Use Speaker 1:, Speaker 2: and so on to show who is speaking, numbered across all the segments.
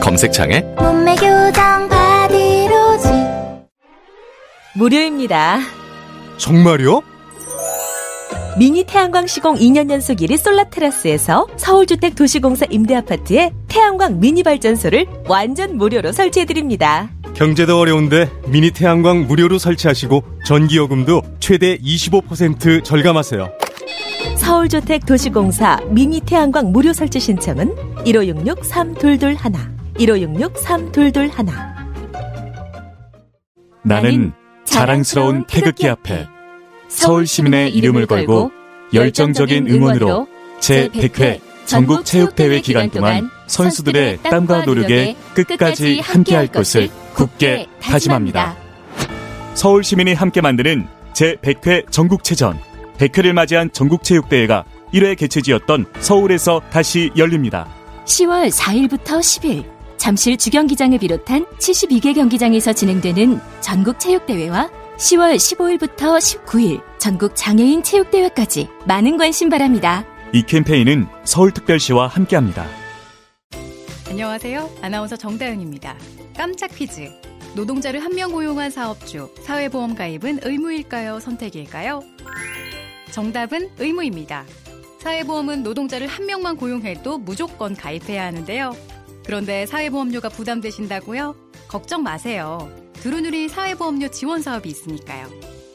Speaker 1: 검색창에
Speaker 2: 무료입니다.
Speaker 3: 정말요?
Speaker 2: 미니 태양광 시공 2년 연속 1위 솔라 테라스에서 서울주택 도시공사 임대아파트에 태양광 미니 발전소를 완전 무료로 설치해드립니다.
Speaker 3: 경제도 어려운데 미니 태양광 무료로 설치하시고 전기요금도 최대 25% 절감하세요.
Speaker 2: 서울주택 도시공사 미니 태양광 무료 설치 신청은 1566-3221 1566-3221
Speaker 1: 나는 자랑스러운 태극기 앞에 서울시민의 이름을 걸고 열정적인 응원으로 제100회 전국체육대회 기간 동안 선수들의 땀과 노력에 끝까지 함께할 것을 굳게 다짐합니다. 서울시민이 함께 만드는 제100회 전국체전 100회를 맞이한 전국체육대회가 1회 개최지였던 서울에서 다시 열립니다.
Speaker 2: 10월 4일부터 10일 잠실 주경기장을 비롯한 72개 경기장에서 진행되는 전국 체육대회와 10월 15일부터 19일 전국 장애인 체육대회까지 많은 관심 바랍니다.
Speaker 1: 이 캠페인은 서울특별시와 함께합니다.
Speaker 4: 안녕하세요. 아나운서 정다영입니다 깜짝 퀴즈. 노동자를 한 명 고용한 사업주, 사회보험 가입은 의무일까요? 선택일까요? 정답은 의무입니다. 사회보험은 노동자를 한 명만 고용해도 무조건 가입해야 하는데요. 그런데 사회보험료가 부담되신다고요? 걱정 마세요. 두루누리 사회보험료 지원 사업이 있으니까요.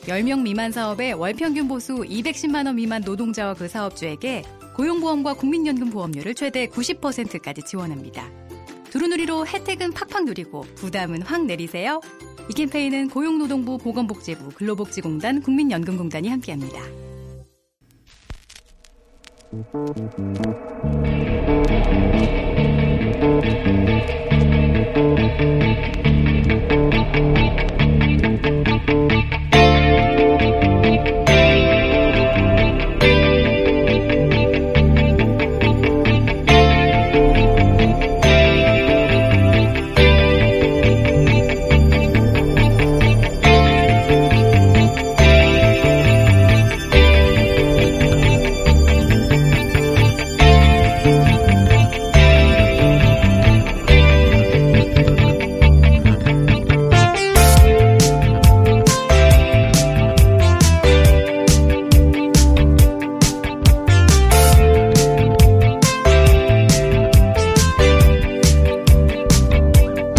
Speaker 4: 10명 미만 사업에 월평균 보수 210만원 미만 노동자와 그 사업주에게 고용보험과 국민연금 보험료를 최대 90%까지 지원합니다. 두루누리로 혜택은 팍팍 누리고 부담은 확 내리세요. 이 캠페인은 고용노동부 보건복지부 근로복지공단 국민연금공단이 함께합니다. Thank you.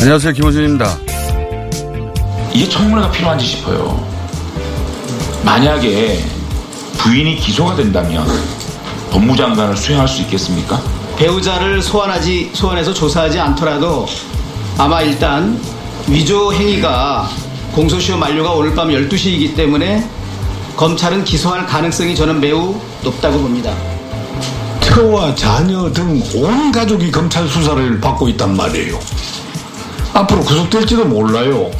Speaker 3: 안녕하세요. 김호준입니다.
Speaker 5: 이게 청문회가 필요한지 싶어요. 만약에 부인이 기소가 된다면 법무장관을 수행할 수 있겠습니까?
Speaker 6: 배우자를 소환하지 소환해서 조사하지 않더라도 아마 일단 위조 행위가 공소시효 만료가 오늘 밤 12시이기 때문에 검찰은 기소할 가능성이 저는 매우 높다고 봅니다.
Speaker 5: 태호와 자녀 등 온 가족이 검찰 수사를 받고 있단 말이에요. 앞으로 구속될지도 몰라요.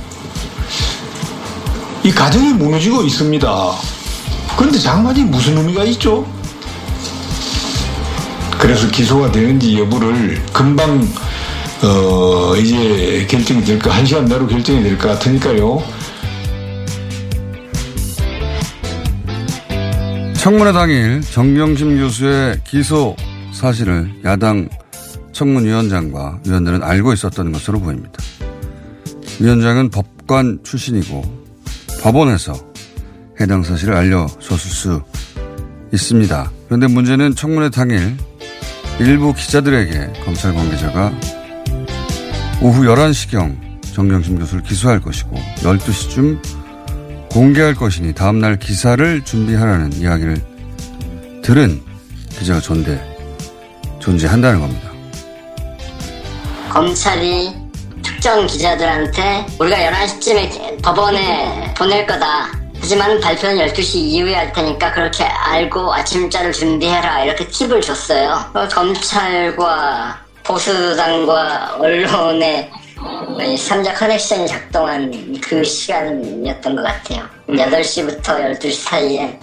Speaker 5: 이 가정이 무너지고 있습니다. 그런데 장관이 무슨 의미가 있죠? 그래서 기소가 되는지 여부를 금방 어 이제 결정이 될까 한 시간 내로 결정이 될 것 같으니까요.
Speaker 3: 청문회 당일 정경심 교수의 기소 사실을 야당 청문위원장과 위원들은 알고 있었던 것으로 보입니다. 위원장은 법관 출신이고 법원에서 해당 사실을 알려줬을 수 있습니다. 그런데 문제는 청문회 당일 일부 기자들에게 검찰 관계자가 오후 11시경 정경심 교수를 기소할 것이고 12시쯤 공개할 것이니 다음날 기사를 준비하라는 이야기를 들은 기자가 존재, 존재한다는 겁니다.
Speaker 7: 검찰이 특정 기자들한테 우리가 11시쯤에 법원에 보낼 거다. 하지만 발표는 12시 이후에 할 테니까 그렇게 알고 아침자를 준비해라. 이렇게 팁을 줬어요. 어, 검찰과 보수당과 언론의 삼자 커넥션이 작동한 그 시간이었던 것 같아요. 8시부터 음. 12시 사이에.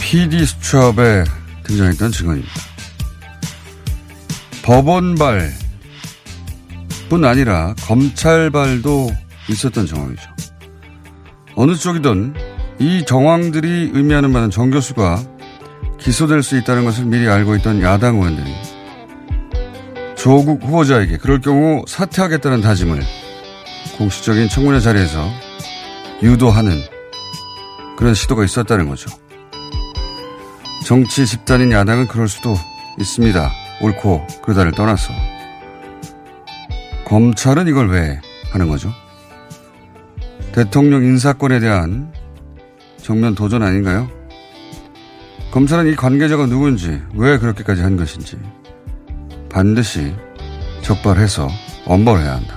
Speaker 3: PD 수첩에 등장했던 증언입니다. 법원발 뿐 아니라 검찰발도 있었던 정황이죠. 어느 쪽이든 이 정황들이 의미하는 바는 정 교수가 기소될 수 있다는 것을 미리 알고 있던 야당 의원들이 조국 후보자에게 그럴 경우 사퇴하겠다는 다짐을 공식적인 청문회 자리에서 유도하는 그런 시도가 있었다는 거죠. 정치 집단인 야당은 그럴 수도 있습니다. 옳고 그러다를 떠나서 검찰은 이걸 왜 하는 거죠? 대통령 인사권에 대한 정면 도전 아닌가요? 검찰은 이 관계자가 누군지 왜 그렇게까지 한 것인지 반드시 적발해서 엄벌해야 한다.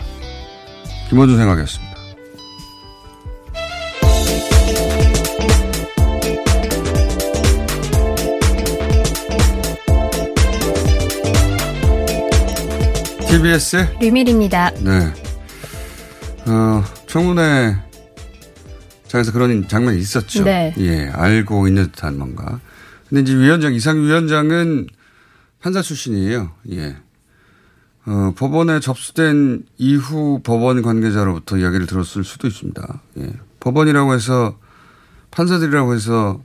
Speaker 3: 김원준 생각이었습니다. KBS 류밀입니다.
Speaker 4: 네.
Speaker 3: 어, 청문회 장에서 그런 장면이 있었죠. 네. 예, 알고 있는 듯한 뭔가. 근데 이제 위원장, 이상 위원장은 판사 출신이에요. 예. 어, 법원에 접수된 이후 법원 관계자로부터 이야기를 들었을 수도 있습니다. 예. 법원이라고 해서 판사들이라고 해서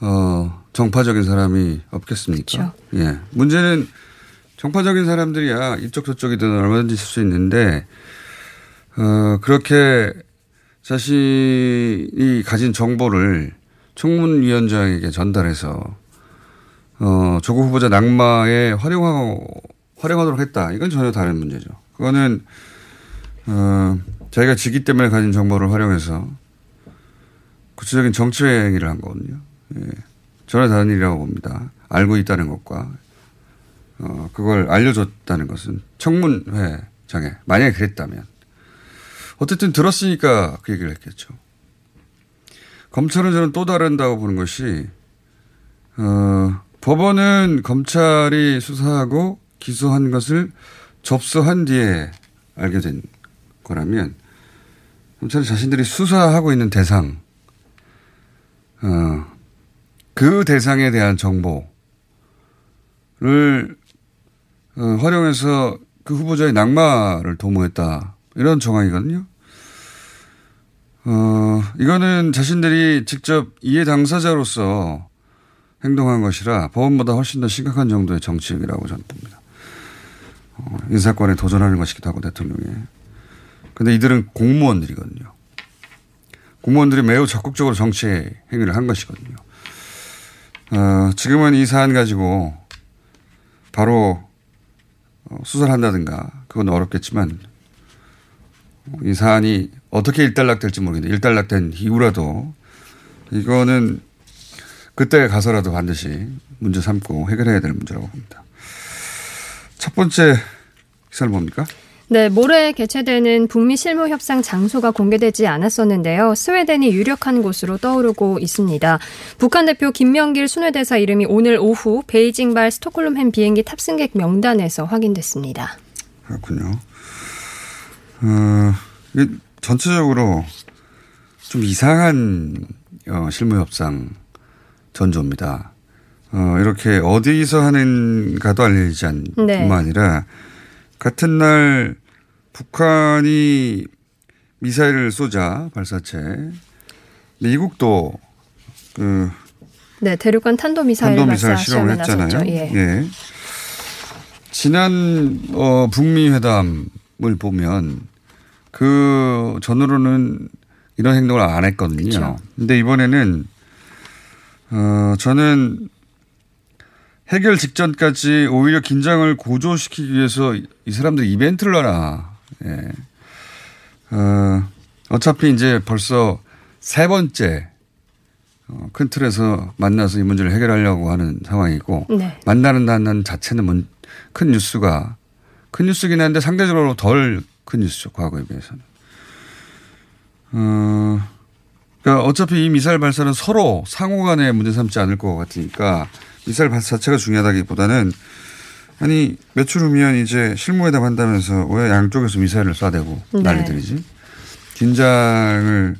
Speaker 3: 어, 정파적인 사람이 없겠습니까? 그렇죠. 예. 문제는 정파적인 사람들이야 이쪽 저쪽이든 얼마든지 있을 수 있는데 어, 그렇게 자신이 가진 정보를 청문위원장에게 전달해서 어, 조국 후보자 낙마에 활용하고 활용하도록 했다. 이건 전혀 다른 문제죠. 그거는 어, 자기가 지기 때문에 가진 정보를 활용해서 구체적인 정치 행위를 한 거거든요. 예. 전혀 다른 일이라고 봅니다. 알고 있다는 것과 어, 그걸 알려줬다는 것은 청문회장에 만약에 그랬다면 어쨌든 들었으니까 그 얘기를 했겠죠. 검찰은 저는 또 다른다고 보는 것이 어, 법원은 검찰이 수사하고 기소한 것을 접수한 뒤에 알게 된 거라면 검찰은 자신들이 수사하고 있는 대상 어, 그 대상에 대한 정보를 어, 활용해서 그 후보자의 낙마를 도모했다. 이런 정황이거든요. 어, 이거는 자신들이 직접 이해 당사자로서 행동한 것이라 법원보다 훨씬 더 심각한 정도의 정치력이라고 저는 봅니다. 어, 인사권에 도전하는 것이기도 하고 대통령에. 근데 이들은 공무원들이거든요. 공무원들이 매우 적극적으로 정치 행위를 한 것이거든요. 어, 지금은 이 사안 가지고 바로 어, 수사를 한다든가 그건 어렵겠지만 이 사안이 어떻게 일단락 될지 모르겠는데 일단락 된 이후라도 이거는 그때 가서라도 반드시 문제 삼고 해결해야 될 문제라고 봅니다. 첫 번째 기사는 뭡니까?
Speaker 4: 네, 모레 개최되는 북미 실무 협상 장소가 공개되지 않았었는데요. 스웨덴이 유력한 곳으로 떠오르고 있습니다. 북한 대표 김명길 순회대사 이름이 오늘 오후 베이징발 스톡홀름행 비행기 탑승객 명단에서 확인됐습니다.
Speaker 3: 그렇군요. 어, 이 전체적으로 좀 이상한 어, 실무 협상 전조입니다. 어, 이렇게 어디서 하는가도 알려지지 않 네. 뿐만 아니라 같은 날 북한이 미사일을 쏘자 발사체 미국도 그
Speaker 4: 네, 대륙간 탄도 미사일 탄도미사일
Speaker 3: 실험을 했잖아요. 예. 예. 지난 어 북미 회담을 보면 그 전으로는 이런 행동을 안 했거든요. 그렇 근데 이번에는 어 저는 해결 직전까지 오히려 긴장을 고조시키기 위해서 이 사람들 이벤트를 하라 예. 어, 어차피 이제 벌써 세 번째 어, 큰 틀에서 만나서 이 문제를 해결하려고 하는 상황이고 네. 만나는다는 자체는 문, 큰 뉴스가 큰 뉴스긴 한데 상대적으로 덜 큰 뉴스죠 과거에 비해서는. 어, 그러니까 어차피 이 미사일 발사는 서로 상호간에 문제 삼지 않을 것 같으니까 미사일 발사 자체가 중요하다기보다는 아니 며칠 후면 이제 실무회담 한다면서 왜 양쪽에서 미사일을 쏴대고 네. 난리들이지 긴장을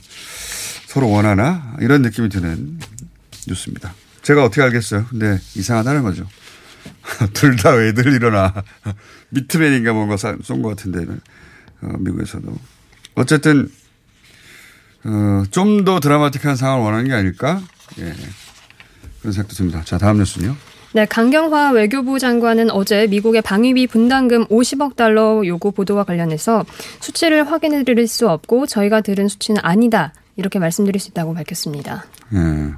Speaker 3: 서로 원하나 이런 느낌이 드는 뉴스입니다. 제가 어떻게 알겠어요? 근데 이상하다는 거죠. 둘 다왜들 일어나 미트맨인가 뭔가 쏜 것 같은데 어, 미국에서도 어쨌든 어, 좀더 드라마틱한 상황을 원하는 게 아닐까? 예. 그런 생각도 듭니다. 자, 다음 뉴스는요.
Speaker 4: 네, 강경화 외교부 장관은 어제 미국의 방위비 분담금 50억 달러 요구 보도와 관련해서 수치를 확인해 드릴 수 없고 저희가 들은 수치는 아니다. 이렇게 말씀드릴 수 있다고 밝혔습니다. 네.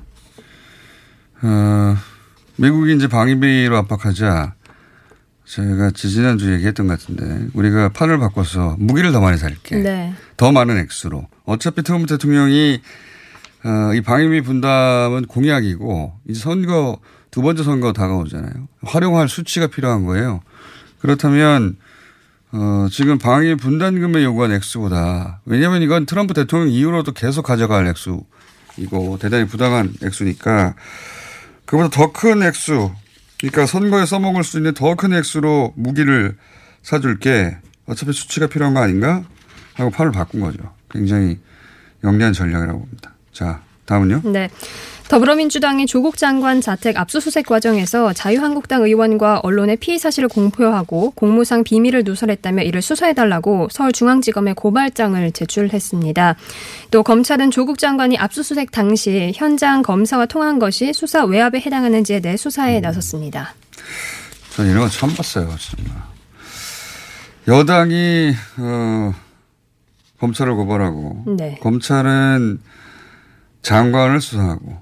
Speaker 3: 어, 미국이 이제 방위비로 압박하자 제가 지지난주 얘기했던 것 같은데 우리가 판을 바꿔서 무기를 더 많이 살게. 네. 더 많은 액수로. 어차피 트럼프 대통령이 어, 이 방위비 분담은 공약이고 이제 선거 두 번째 선거 다가오잖아요. 활용할 수치가 필요한 거예요. 그렇다면 어, 지금 방위 분담금의 요구한 액수보다 왜냐하면 이건 트럼프 대통령 이후로도 계속 가져갈 액수이고 대단히 부당한 액수니까 그보다 더 큰 액수 그러니까 선거에 써먹을 수 있는 더 큰 액수로 무기를 사줄게 어차피 수치가 필요한 거 아닌가 하고 판을 바꾼 거죠. 굉장히 영리한 전략이라고 봅니다. 자, 다음은요? 네.
Speaker 4: 더불어민주당이 조국 장관 자택 압수수색 과정에서 자유한국당 의원과 언론의 피해 사실을 공표하고 공무상 비밀을 누설했다며 이를 수사해달라고 서울중앙지검에 고발장을 제출했습니다. 또 검찰은 조국 장관이 압수수색 당시 현장 검사와 통한 것이 수사 외압에 해당하는지에 대해 수사에 음. 나섰습니다.
Speaker 3: 전 이런 거 처음 봤어요, 정말. 여당이 어, 검찰을 고발하고 네. 검찰은 장관을 수사하고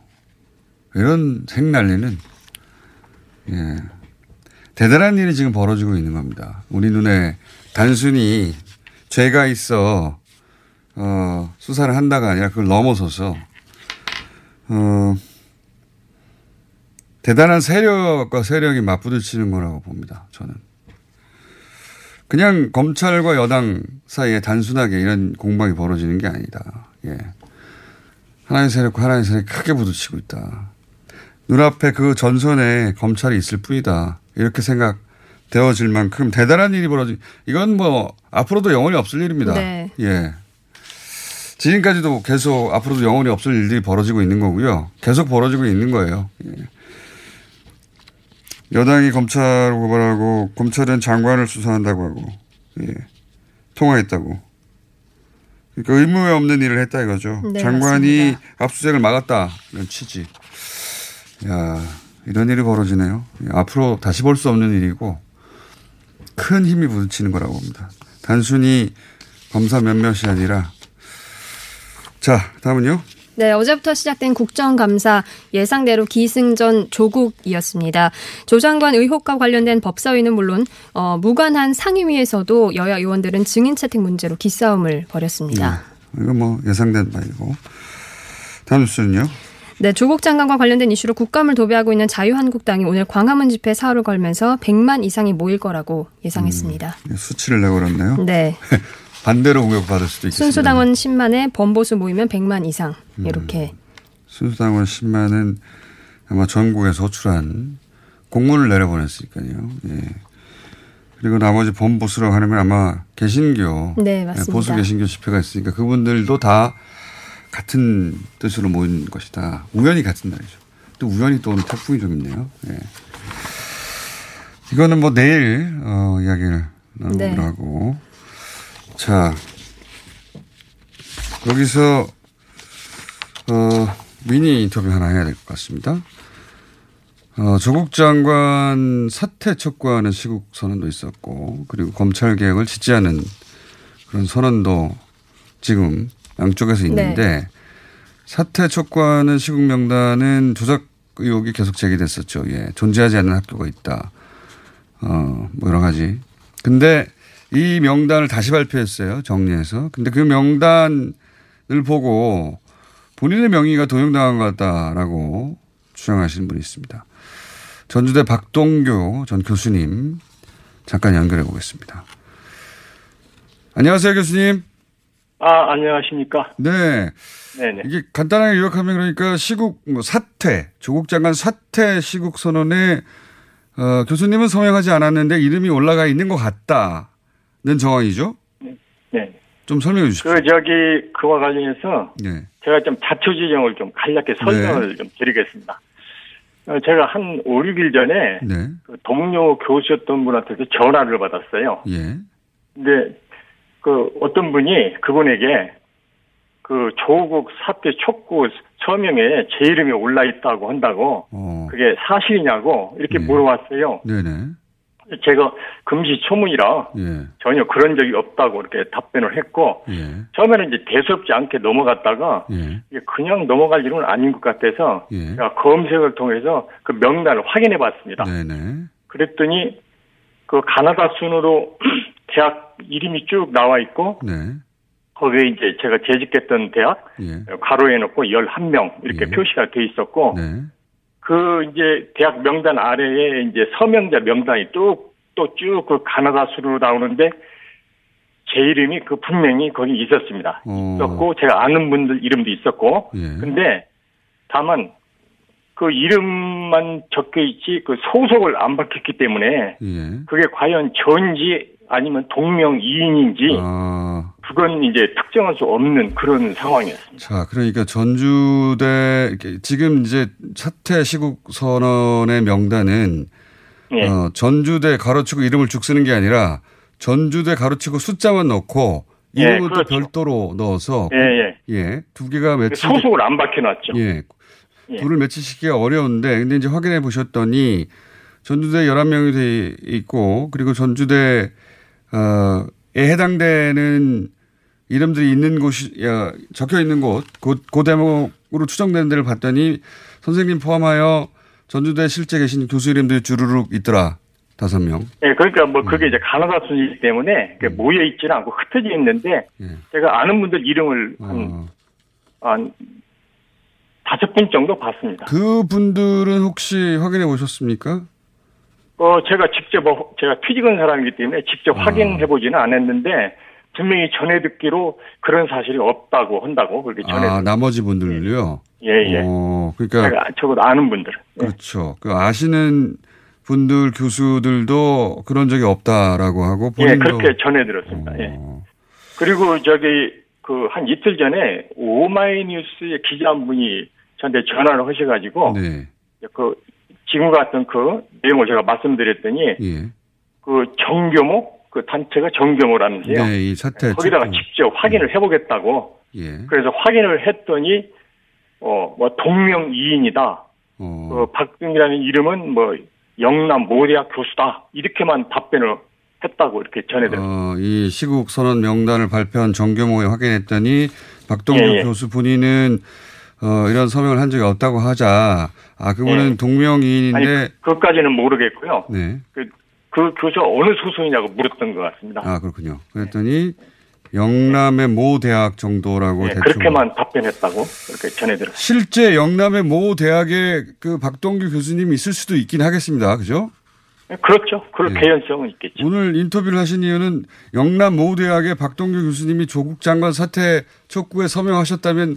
Speaker 3: 이런 생난리는 예. 대단한 일이 지금 벌어지고 있는 겁니다. 우리 눈에 단순히 죄가 있어 어, 수사를 한다가 아니라 그걸 넘어서서 어, 대단한 세력과 세력이 맞부딪히는 거라고 봅니다. 저는 그냥 검찰과 여당 사이에 단순하게 이런 공방이 벌어지는 게 아니다. 예. 하나의 세력과 하나의 세력이 크게 부딪히고 있다. 눈앞에 그 전선에 검찰이 있을 뿐이다. 이렇게 생각되어질 만큼 대단한 일이 벌어지. 이건 뭐 앞으로도 영원히 없을 일입니다. 네. 예. 지금까지도 계속 앞으로도 영원히 없을 일들이 벌어지고 있는 거고요. 계속 벌어지고 있는 거예요. 예. 여당이 검찰을 고발하고 검찰은 장관을 수사한다고 하고 예. 통화했다고 그러니까 의무에 없는 일을 했다 이거죠. 네, 장관이 맞습니다. 압수수색을 막았다 이런 취지. 야 이런 일이 벌어지네요. 앞으로 다시 볼 수 없는 일이고 큰 힘이 부딪히는 거라고 봅니다. 단순히 검사 몇몇이 아니라 자 다음은요.
Speaker 4: 네, 어제부터 시작된 국정감사 예상대로 기승전 조국이었습니다. 조 장관 의혹과 관련된 법사위는 물론 어, 무관한 상임위에서도 여야 의원들은 증인 채택 문제로 기싸움을 벌였습니다.
Speaker 3: 네, 이거 뭐 예상된 바이고. 다음 뉴스는요?
Speaker 4: 네, 조국 장관과 관련된 이슈로 국감을 도배하고 있는 자유한국당이 오늘 광화문 집회 사활을 걸면서 100만 이상이 모일 거라고 예상했습니다.
Speaker 3: 음, 예, 수치를 내걸었네요. 네. 반대로 공격받을 수도
Speaker 4: 있겠습니다. 순수당원 10만에 범보수 모이면 100만 이상 이렇게. 음.
Speaker 3: 순수당원 10만은 아마 전국에서 호출한 공문을 내려보냈으니까요. 예. 그리고 나머지 범보수라고 하는 건 아마 개신교, 네, 예, 보수 개신교 집회가 있으니까 그분들도 다 같은 뜻으로 모인 것이다. 우연히 같은 날이죠. 또 우연히 또 오늘 태풍이 좀 있네요. 예. 이거는 뭐 내일 어, 이야기를 나누기로 네. 자, 여기서, 어, 미니 인터뷰 하나 해야 될 것 같습니다. 어, 조국 장관 사퇴 촉구하는 시국 선언도 있었고, 그리고 검찰 개혁을 지지하는 그런 선언도 지금 양쪽에서 네. 있는데, 네. 사퇴 촉구하는 시국 명단은 조작 의혹이 계속 제기됐었죠. 예. 존재하지 않는 학교가 있다. 어, 뭐 여러 가지. 근데 이 명단을 다시 발표했어요. 정리해서. 근데 그 명단을 보고 본인의 명의가 도용당한 것 같다라고 주장하시는 분이 있습니다. 전주대 박동교 전 교수님 잠깐 연결해 보겠습니다. 안녕하세요, 교수님.
Speaker 8: 아, 안녕하십니까.
Speaker 3: 네. 네네. 이게 간단하게 요약하면 그러니까 시국 뭐 사퇴, 조국 장관 사퇴 시국 선언에 어, 교수님은 서명하지 않았는데 이름이 올라가 있는 것 같다. 는 정황이죠? 네. 좀 설명해 주십시오.
Speaker 8: 그 저기 그와 관련해서 네. 제가 좀 자초 지정을 좀 간략히 네. 설명을 네. 좀 드리겠습니다. 어, 제가 한 5, 6일 전에 네. 그 동료 교수였던 분한테 전화를 받았어요. 예. 근데 그 어떤 분이 그분에게 그 조국 사태 촉구 서명에 제 이름이 올라 있다고 한다고 어. 그게 사실이냐고 이렇게 네. 물어봤어요. 네네. 제가 금시초문이라 예. 전혀 그런 적이 없다고 이렇게 답변을 했고 예. 처음에는 이제 대수롭지 않게 넘어갔다가 예. 그냥 넘어갈 일은 아닌 것 같아서 예. 제가 검색을 통해서 그 명단을 확인해 봤습니다. 네, 네. 그랬더니 그 가나다 순으로 대학 이름이 쭉 나와 있고 네. 거기에 이제 제가 재직했던 대학 예. 가로에 놓고 11명 이렇게 예. 표시가 돼 있었고 네. 그 이제 대학 명단 아래에 이제 서명자 명단이 쭉또쭉 그 가나다 수로 나오는데 제 이름이 그 분명히 거기 있었습니다. 오. 어. 있었고 제가 아는 분들 이름도 있었고 예. 근데 다만 그 이름만 적혀 있지 그 소속을 안 밝혔기 때문에 예. 그게 과연 전지 아니면 동명이인인지 아. 그건 이제 특정할 수 없는 그런 상황이었습니다.
Speaker 3: 자, 그러니까 전주대 지금 이제 차태 시국 선언의 명단은 예. 어, 전주대 가로치고 이름을 쭉 쓰는 게 아니라 전주대 가로치고 숫자만 넣고 이름은 예, 그렇죠. 또 별도로 넣어서 예, 예. 예, 두 개가
Speaker 8: 매치 그 소속을 안 박혀놨죠. 예,
Speaker 3: 예. 둘을 매치시키기 가 어려운데 근데 이제 확인해 보셨더니 전주대 11명이 돼 있고 그리고 전주대 어에 해당되는 이름들이 있는 곳이 어, 적혀 있는 곳, 그, 대목으로 추정되는 데를 봤더니 선생님 포함하여 전주대 실제 계신 교수 이름들이 주르륵 있더라.
Speaker 8: 다섯
Speaker 3: 명.
Speaker 8: 예, 그러니까 뭐 음. 그게 이제 가나다 순이기 때문에 음. 모여 있지는 않고 흩어져 있는데 예. 제가 아는 분들 이름을 어. 한, 어. 다섯 분 정도 봤습니다.
Speaker 3: 그 분들은 혹시 확인해 보셨습니까?
Speaker 8: 어, 제가 직접 어, 제가 피직은 사람이기 때문에 직접 어. 확인해 보지는 않았는데 분명히 전해 듣기로 그런 사실이 없다고 한다고 그렇게
Speaker 3: 아, 전해. 아 나머지 분들요.
Speaker 8: 예예. 예. 어, 그러니까 적어도 아는 분들.
Speaker 3: 예. 그렇죠. 그 아시는 분들 교수들도 그런 적이 없다라고 하고
Speaker 8: 예, 본인도 예, 그렇게 전해 들었습니다. 예. 어. 예. 그리고 저기 그 한 이틀 전에 오마이뉴스의 기자 한 분이 저한테 전화를 하셔가지고 네. 그 지금 같은 그 내용을 제가 말씀드렸더니 예. 그 정교목 그 단체가 점검을 하는데요. 네, 사태 거기다가 직접 확인을 음. 해보겠다고. 예. 그래서 확인을 했더니 어뭐 동명이인이다. 어. 그박등이라는 뭐 어. 어, 이름은 뭐 영남 모대학 교수다 이렇게만 답변을 했다고 이렇게 전해드렸습니다. 어,
Speaker 3: 이 시국 선언 명단을 발표한 정경호에 확인했더니 박동규 예, 예. 교수 본인은 어, 이런 서명을 한 적이 없다고 하자. 아, 그거는 예. 동명이인인데. 아니,
Speaker 8: 그, 그것까지는 모르겠고요. 네. 그그 교수 어느 소속이냐고 물었던 것 같습니다. 아
Speaker 3: 그렇군요. 그랬더니 영남의 모 대학 정도라고 네,
Speaker 8: 그렇게만 답변했다고 그렇게 전해드렸습니다. 실제
Speaker 3: 영남의 모 대학에 그 박동규 교수님이 있을 수도 있긴 하겠습니다. 그죠?
Speaker 8: 네, 그렇죠. 그럴 예. 개연성은 있겠죠.
Speaker 3: 오늘 인터뷰를 하신 이유는 영남 모 대학의 박동규 교수님이 조국 장관 사퇴 촉구에 서명하셨다면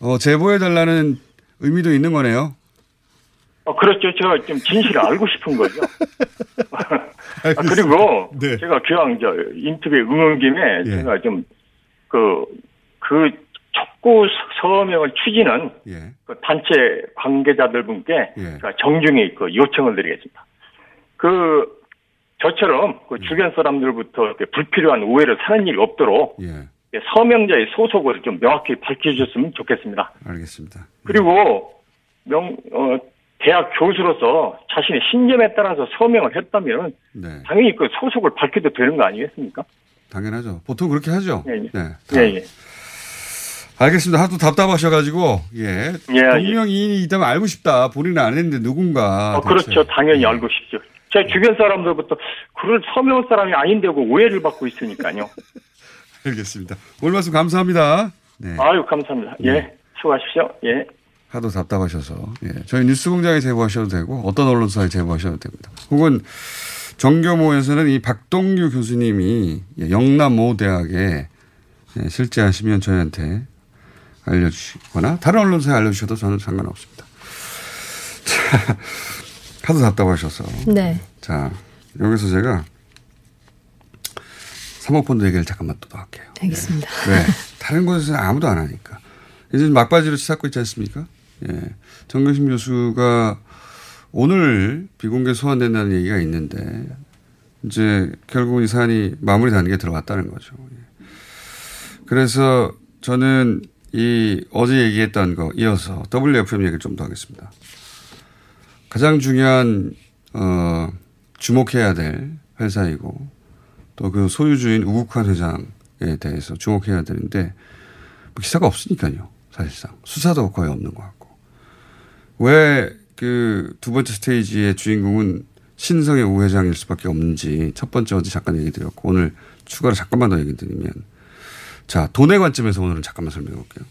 Speaker 3: 어, 제보해달라는 의미도 있는 거네요.
Speaker 8: 어, 그렇죠. 제가 좀 진실을 알고 싶은 거죠. 아, 그리고 네. 제가 기왕 저인터뷰 응원 김에 예. 제가 좀 그, 그 촉구 서명을 추진한 예. 그 단체 관계자들 분께 예. 제가 정중히 그 요청을 드리겠습니다. 그 저처럼 그 예. 주변 사람들부터 불필요한 오해를 사는 일이 없도록 예. 서명자의 소속을 좀 명확히 밝혀주셨으면 좋겠습니다.
Speaker 3: 알겠습니다. 네.
Speaker 8: 그리고 명, 어, 대학 교수로서 자신의 신념에 따라서 서명을 했다면 네. 당연히 그 소속을 밝혀도 되는 거 아니겠습니까?
Speaker 3: 당연하죠. 보통 그렇게 하죠. 예, 예. 네. 예, 예. 알겠습니다. 하도 답답하셔가지고 예. 예, 예 동명이인이 있다면 알고 싶다. 본인은 안 했는데 누군가.
Speaker 8: 어, 그렇죠. 당연히 알고 싶죠. 제 주변 사람들부터 그럴 서명 사람이 아닌데고 오해를 받고 있으니까요.
Speaker 3: 알겠습니다. 오늘 말씀 감사합니다.
Speaker 8: 네. 아유 감사합니다. 예, 네. 수고하십시오. 예.
Speaker 3: 하도 답답하셔서 예. 저희 뉴스공장에 제보하셔도 되고 어떤 언론사에 제보하셔도 됩니다. 혹은 정교모에서는 이 박동규 교수님이 예, 영남 모 대학에 예, 실제 하시면 저희한테 알려주시거나 다른 언론사에 알려주셔도 저는 상관없습니다. 자, 하도 답답하셔서. 네. 자, 여기서 제가 사모펀드 얘기를 잠깐만 또 할게요.
Speaker 4: 알겠습니다. 네.
Speaker 3: 네. 다른 곳에서는 아무도 안 하니까. 이제 막바지로 치닫고 있지 않습니까? 예. 정경심 교수가 오늘 비공개 소환된다는 얘기가 있는데 이제 결국이 사안이 마무리 단계에 들어왔다는 거죠. 예. 그래서 저는 이 어제 얘기했던 거 이어서 WFM 얘기를 좀 더 하겠습니다. 가장 중요한 어, 주목해야 될 회사이고 또 그 소유주인 우국환 회장에 대해서 주목해야 되는데 뭐 기사가 없으니까요. 사실상 수사도 거의 없는 거고 왜그두 번째 스테이지의 주인공은 신성의 우회장일 수밖에 없는지 첫 번째 어제 잠깐 얘기 드렸고 오늘 추가로 잠깐만 더 얘기 드리면 자 돈의 관점에서 오늘은 잠깐만 설명해 볼게요.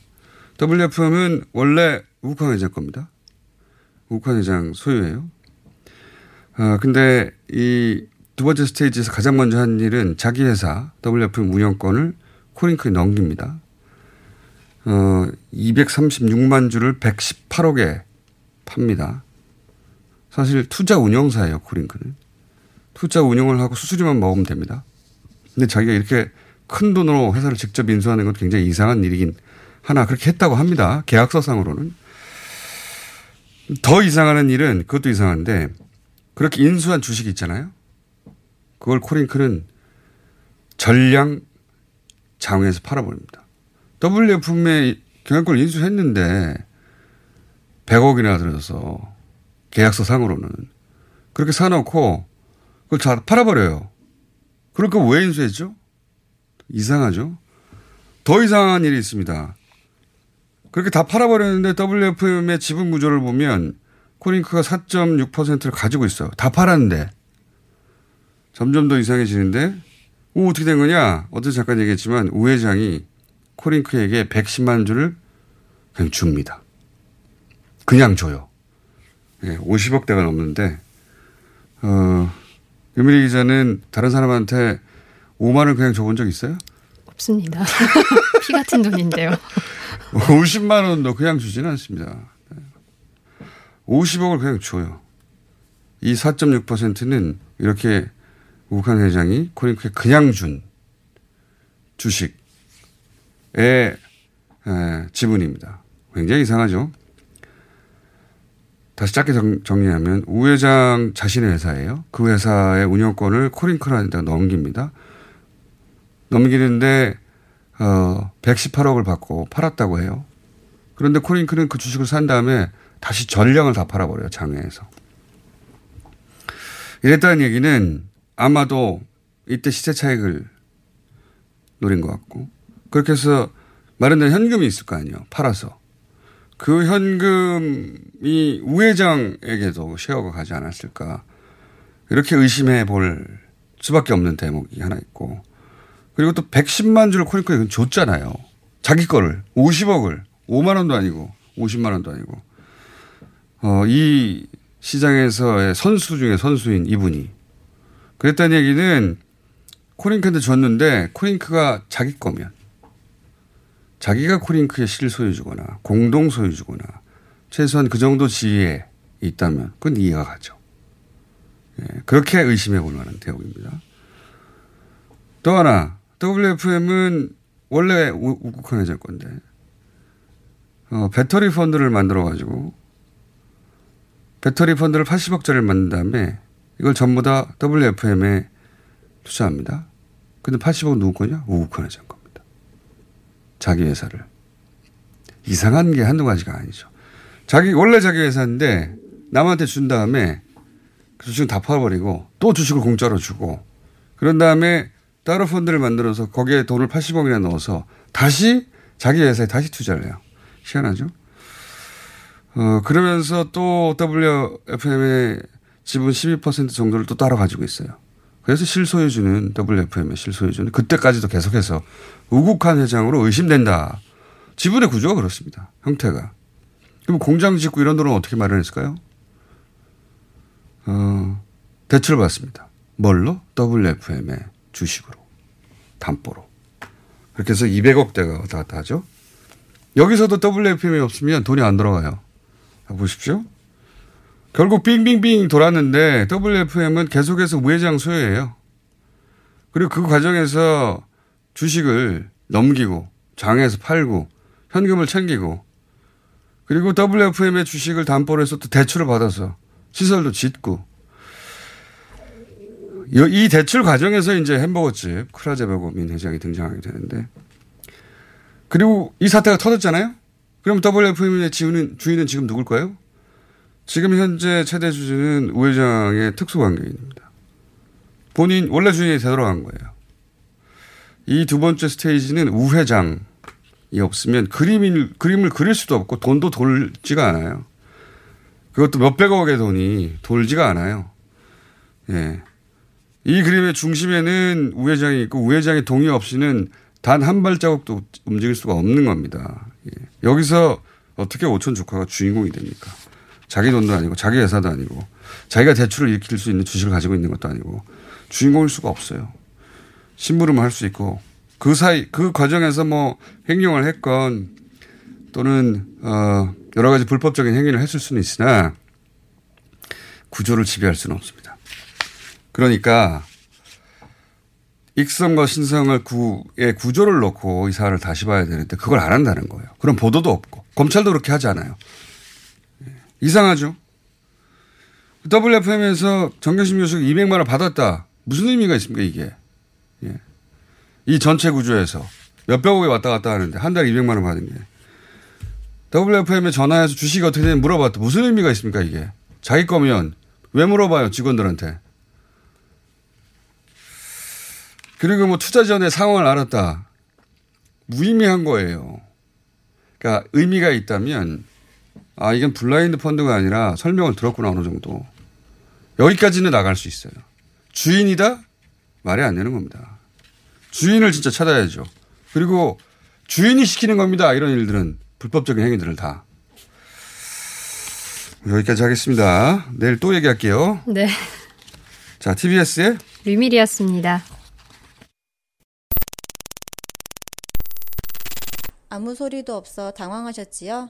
Speaker 3: WFM은 원래 우크 회장 겁니다. 우크 회장 소유예요. 아 근데 이 두 번째 스테이지에서 가장 먼저 한 일은 자기 회사 WFM 운영권을 코링크에 넘깁니다. 어 236만 주를 118억에 팝니다. 사실 투자 운용사예요 코링크는. 투자 운영을 하고 수수료만 먹으면 됩니다. 근데 자기가 이렇게 큰 돈으로 회사를 직접 인수하는 건 굉장히 이상한 일이긴 하나 그렇게 했다고 합니다. 계약서상으로는. 더 이상하는 일은 그것도 이상한데 그렇게 인수한 주식 있잖아요. 그걸 코링크는 전량 장외에서 팔아버립니다. WFM의 경영권을 인수했는데 100억이나 들어서 계약서 상으로는 그렇게 사놓고 그걸 다 팔아버려요. 그러니까 왜 인수했죠? 이상하죠? 더 이상한 일이 있습니다. 그렇게 다 팔아버렸는데 WFM의 지분 구조를 보면 코링크가 4.6%를 가지고 있어요. 다 팔았는데. 점점 더 이상해지는데, 오, 어떻게 된 거냐? 어제 잠깐 얘기했지만, 우 회장이 코링크에게 110만 주를 그냥 줍니다. 그냥 줘요. 예, 50억 대가 넘는데 어, 유미리 기자는 다른 사람한테 5만 원 그냥 줘본 적 있어요?
Speaker 4: 없습니다. 피 같은 돈인데요.
Speaker 3: 50만 원도 그냥 주지는 않습니다. 50억을 그냥 줘요. 이 4.6%는 이렇게 우한 회장이 코링크에 그냥 준 주식의 지분입니다. 굉장히 이상하죠. 다시 짧게 정, 리하면우 회장 자신의 회사예요. 그 회사의 운영권을 코링크라는데 넘깁니다. 넘기는데 어, 118억을 받고 팔았다고 해요. 그런데 코링크는 그 주식을 산 다음에 다시 전량을 다 팔아버려요. 장외에서. 이랬다는 얘기는 아마도 이때 시세 차익을 노린 것 같고 그렇게 해서 마련된 현금이 있을 거 아니에요. 팔아서. 그 현금이 우회장에게도 쉐어가 가지 않았을까. 이렇게 의심해 볼 수밖에 없는 대목이 하나 있고. 그리고 또 110만 주를 코니코에 줬잖아요. 자기 거를. 50억을. 5만 원도 아니고 50만 원도 아니고. 어, 이 시장에서의 선수 중에 선수인 이분이. 그랬다는 얘기는 코링크한테 줬는데 코링크가 자기 거면 자기가 코링크의 실소유주거나 공동소유주거나 최소한 그 정도 지위에 있다면 그건 이해가 가죠. 예, 그렇게 의심해 볼 만한 대목입니다. 또 하나, WFM은 원래 우국한 회장 건데, 어, 배터리 펀드를 만들어가지고, 배터리 펀드를 80억짜리를 만든 다음에, 이걸 전부 다 WFM에 투자합니다. 근데 80억 누구 거냐? 우국한 회장 거. 자기 회사를. 이상한 게 한두 가지가 아니죠. 자기, 원래 자기 회사인데 남한테 준 다음에 그주식다 팔아버리고 또 주식을 공짜로 주고 그런 다음에 따로 펀드를 만들어서 거기에 돈을 80억이나 넣어서 다시 자기 회사에 다시 투자를 해요. 희한하죠? 어, 그러면서 또 WFM의 지분 12% 정도를 또 따로 가지고 있어요. 그래서 실소유주는 WFM의 실소유주는 그때까지도 계속해서 우국한 회장으로 의심된다. 지분의 구조가 그렇습니다. 형태가. 그럼 공장 짓고 이런 돈은 어떻게 마련했을까요? 어, 대출을 받습니다. 뭘로? WFM의 주식으로. 담보로. 그렇게 해서 200억대가 왔다 갔다 하죠. 여기서도 WFM이 없으면 돈이 안 들어가요. 보십시오. 결국 빙빙빙 돌았는데 WFM은 계속해서 우회장 소유예요. 그리고 그 과정에서 주식을 넘기고 장에서 팔고 현금을 챙기고 그리고 WFM의 주식을 담보로 해서 또 대출을 받아서 시설도 짓고 이 대출 과정에서 이제 햄버거집 크라제베고민 회장이 등장하게 되는데 그리고 이 사태가 터졌잖아요. 그럼 WFM의 지우는, 주인은 지금 누굴까요? 지금 현재 최대 주주는 우 회장의 특수관계인입니다. 본인 원래 주인이 되돌아간 거예요. 이 두 번째 스테이지는 우 회장이 없으면 그림을, 그림을 그릴 수도 없고 돈도 돌지가 않아요. 그것도 몇백억의 돈이 돌지가 않아요. 예. 이 그림의 중심에는 우 회장이 있고 우 회장의 동의 없이는 단 한 발자국도 움직일 수가 없는 겁니다. 예. 여기서 어떻게 오천 조카가 주인공이 됩니까? 자기 돈도 아니고 자기 회사도 아니고 자기가 대출을 일으킬 수 있는 주식을 가지고 있는 것도 아니고 주인공일 수가 없어요. 심부름을 할 수 있고 그 사이 그 과정에서 뭐 횡령을 했건 또는 어 여러 가지 불법적인 행위를 했을 수는 있으나 구조를 지배할 수는 없습니다. 그러니까 익성과 신성을 구의 구조를 놓고 이사를 다시 봐야 되는데 그걸 안 한다는 거예요. 그럼 보도도 없고 검찰도 그렇게 하지 않아요. 이상하죠. WFM에서 정경심 교수가 200만 원 받았다. 무슨 의미가 있습니까, 이게? 예. 이 전체 구조에서 몇백억에 왔다 갔다 하는데 한 달에 200만 원 받은 게. WFM에 전화해서 주식이 어떻게 되는지 물어봤다. 무슨 의미가 있습니까, 이게? 자기 거면 왜 물어봐요, 직원들한테? 그리고 뭐 투자 전에 상황을 알았다. 무의미한 거예요. 그러니까 의미가 있다면 아, 이건 블라인드 펀드가 아니라 설명을 들었구나, 어느 정도. 여기까지는 나갈 수 있어요. 주인이다? 말이 안 되는 겁니다. 주인을 진짜 찾아야죠. 그리고 주인이 시키는 겁니다. 이런 일들은. 불법적인 행위들을 다. 여기까지 하겠습니다. 내일 또 얘기할게요. 네. 자, TBS의
Speaker 4: 류밀이었습니다. 아무 소리도 없어 당황하셨지요?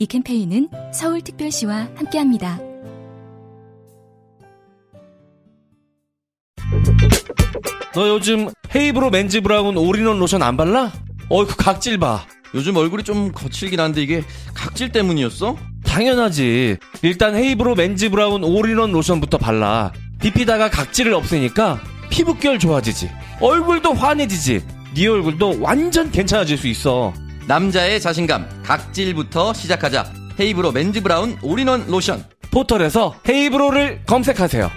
Speaker 2: 이 캠페인은 서울특별시와 함께합니다.
Speaker 9: 너 요즘 헤이브로 맨즈 브라운 올인원 로션 안 발라? 어이 그 각질 봐. 요즘 얼굴이 좀 거칠긴 한데 이게 각질 때문이었어?
Speaker 10: 당연하지. 일단 헤이브로 맨즈 브라운 올인원 로션부터 발라. 비피다가 각질을 없애니까 피부결 좋아지지. 얼굴도 환해지지. 네 얼굴도 완전 괜찮아질 수 있어. 남자의 자신감 각질부터 시작하자 헤이브로 맨즈 브라운 올인원 로션 포털에서 헤이브로를 검색하세요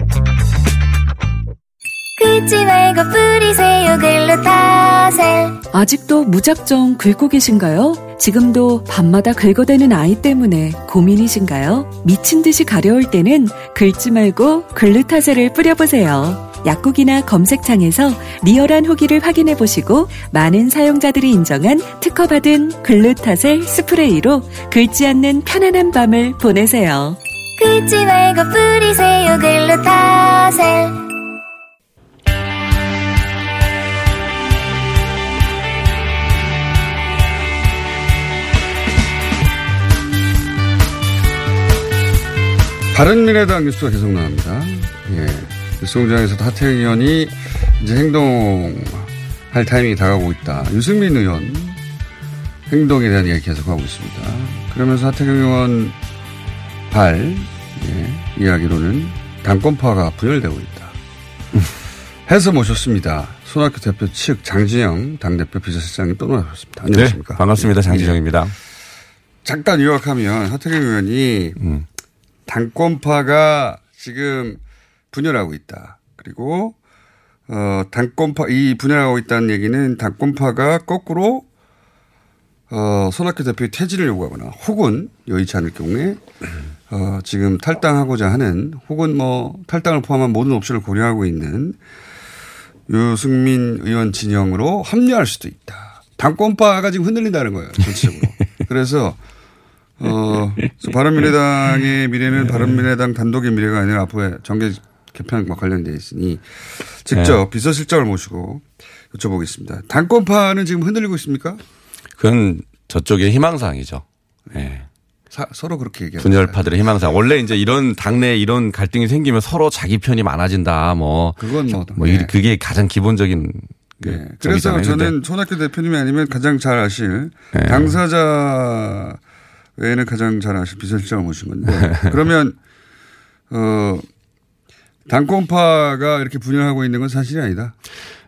Speaker 11: 아직도 무작정 긁고 계신가요? 지금도 밤마다 긁어대는 아이 때문에 고민이신가요? 미친 듯이 가려울 때는 긁지 말고 글루타셀을 뿌려보세요. 약국이나 검색창에서 리얼한 후기를 확인해 보시고 많은 사용자들이 인정한 특허받은 글루타셀 스프레이로 긁지 않는 편안한 밤을 보내세요.
Speaker 12: 긁지 말고 뿌리세요 글루타셀
Speaker 3: 바른미래당 뉴스가 계속 나옵니다. 예. 뉴스공장에서 하태경 의원이 이제 행동할 타이밍이 다가오고 있다. 유승민 의원 행동에 대한 이야기 계속하고 있습니다. 그러면서 하태경 의원 발 예, 이야기로는 당권파가 분열되고 있다. 해서 모셨습니다. 손학규 대표 측 장진영 당대표 비서실장님 또 나오셨습니다. 네, 안녕하십니까.
Speaker 13: 네, 반갑습니다.
Speaker 3: 장진영입니다. 예. 잠깐 요약하면 하태경 의원이 음. 당권파가 지금 분열하고 있다. 그리고 어, 당권파 이 분열하고 있다는 얘기는 당권파가 거꾸로 어, 손학규 대표의 퇴진을 요구하거나 혹은 여의치 않을 경우에 어, 지금 탈당하고자 하는 혹은 뭐 탈당을 포함한 모든 옵션을 고려하고 있는 유승민 의원 진영으로 합류할 수도 있다. 당권파가 지금 흔들린다는 거예요. 전체적으로. 그래서 어, 바른미래당의 미래는 네. 바른미래당 단독의 미래가 아니라 앞으로 의 정계 개편과 관련돼 있으니 직접 네. 비서실장을 모시고 여쭤보겠습니다. 당권파는 지금 흔들리고 있습니까?
Speaker 13: 그건 저쪽의 희망사항이죠. 네. 사, 서로 그렇게 얘기하는 분열파들의 희망상 원래 이제 이런 당내 이런 갈등이 생기면 서로 자기 편이 많아진다 뭐 그건 뭐, 뭐 네. 그게 가장 기본적인
Speaker 3: 그
Speaker 13: 네.
Speaker 3: 그래서 저는 손학규 대표님이 아니면 가장 잘 아실 네. 당사자 외에는 가장 잘 아실 비서실장을 모신 건데 그러면 어 당권파가 이렇게 분열하고 있는 건 사실이 아니다.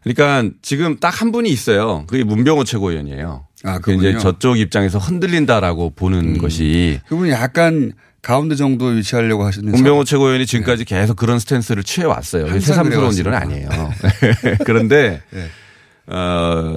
Speaker 13: 그러니까 지금 딱 한 분이 있어요. 그게 문병호 최고위원이에요. 아, 그분이제 저쪽 입장에서 흔들린다라고 보는 음. 것이
Speaker 3: 그분 약간 가운데 정도 위치하려고 하시는
Speaker 13: 문병호 최고위원이 지금까지 네. 계속 그런 스탠스를 취해 왔어요. 새삼스러운 일은 아니에요. 네. 그런데 네. 어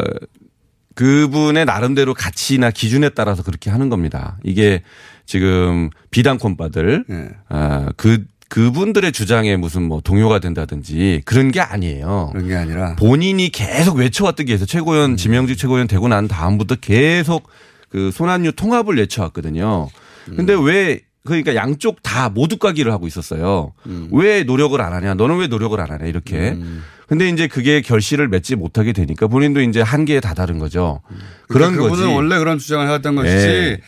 Speaker 13: 그분의 나름대로 가치나 기준에 따라서 그렇게 하는 겁니다. 이게 지금 비단권파들 네. 어, 그 그분들의 주장에 무슨 뭐 동요가 된다든지 그런 게 아니에요.
Speaker 3: 그런 게 아니라
Speaker 13: 본인이 계속 외쳐왔던 게 있어요. 최고위원 음. 지명직 최고위원 되고 난 다음부터 계속 그 손한유 통합을 외쳐왔거든요. 음. 근데 음. 왜 그러니까 양쪽 다 모두 가기를 하고 있었어요. 음. 왜 노력을 안 하냐? 너는 왜 노력을 안 하냐? 이렇게. 음. 근데 이제 그게 결실을 맺지 못하게 되니까 본인도 이제 한계에 다다른 거죠.
Speaker 3: 음. 그런 그러니까 분은 거지. 그분은 원래 그런 주장을 해왔던 것이지. 네.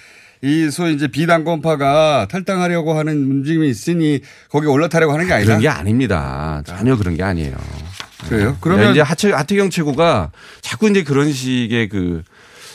Speaker 3: 이 소위 이제 비당권파가 탈당하려고 하는 움직임이 있으니 거기 올라타려고 하는 게 아니다.
Speaker 13: 그런 게 아닙니다. 전혀 그런 게 아니에요.
Speaker 3: 그래요? 네.
Speaker 13: 그러면 이제 하체 하태경 최고가 자꾸 이제 그런 식의 그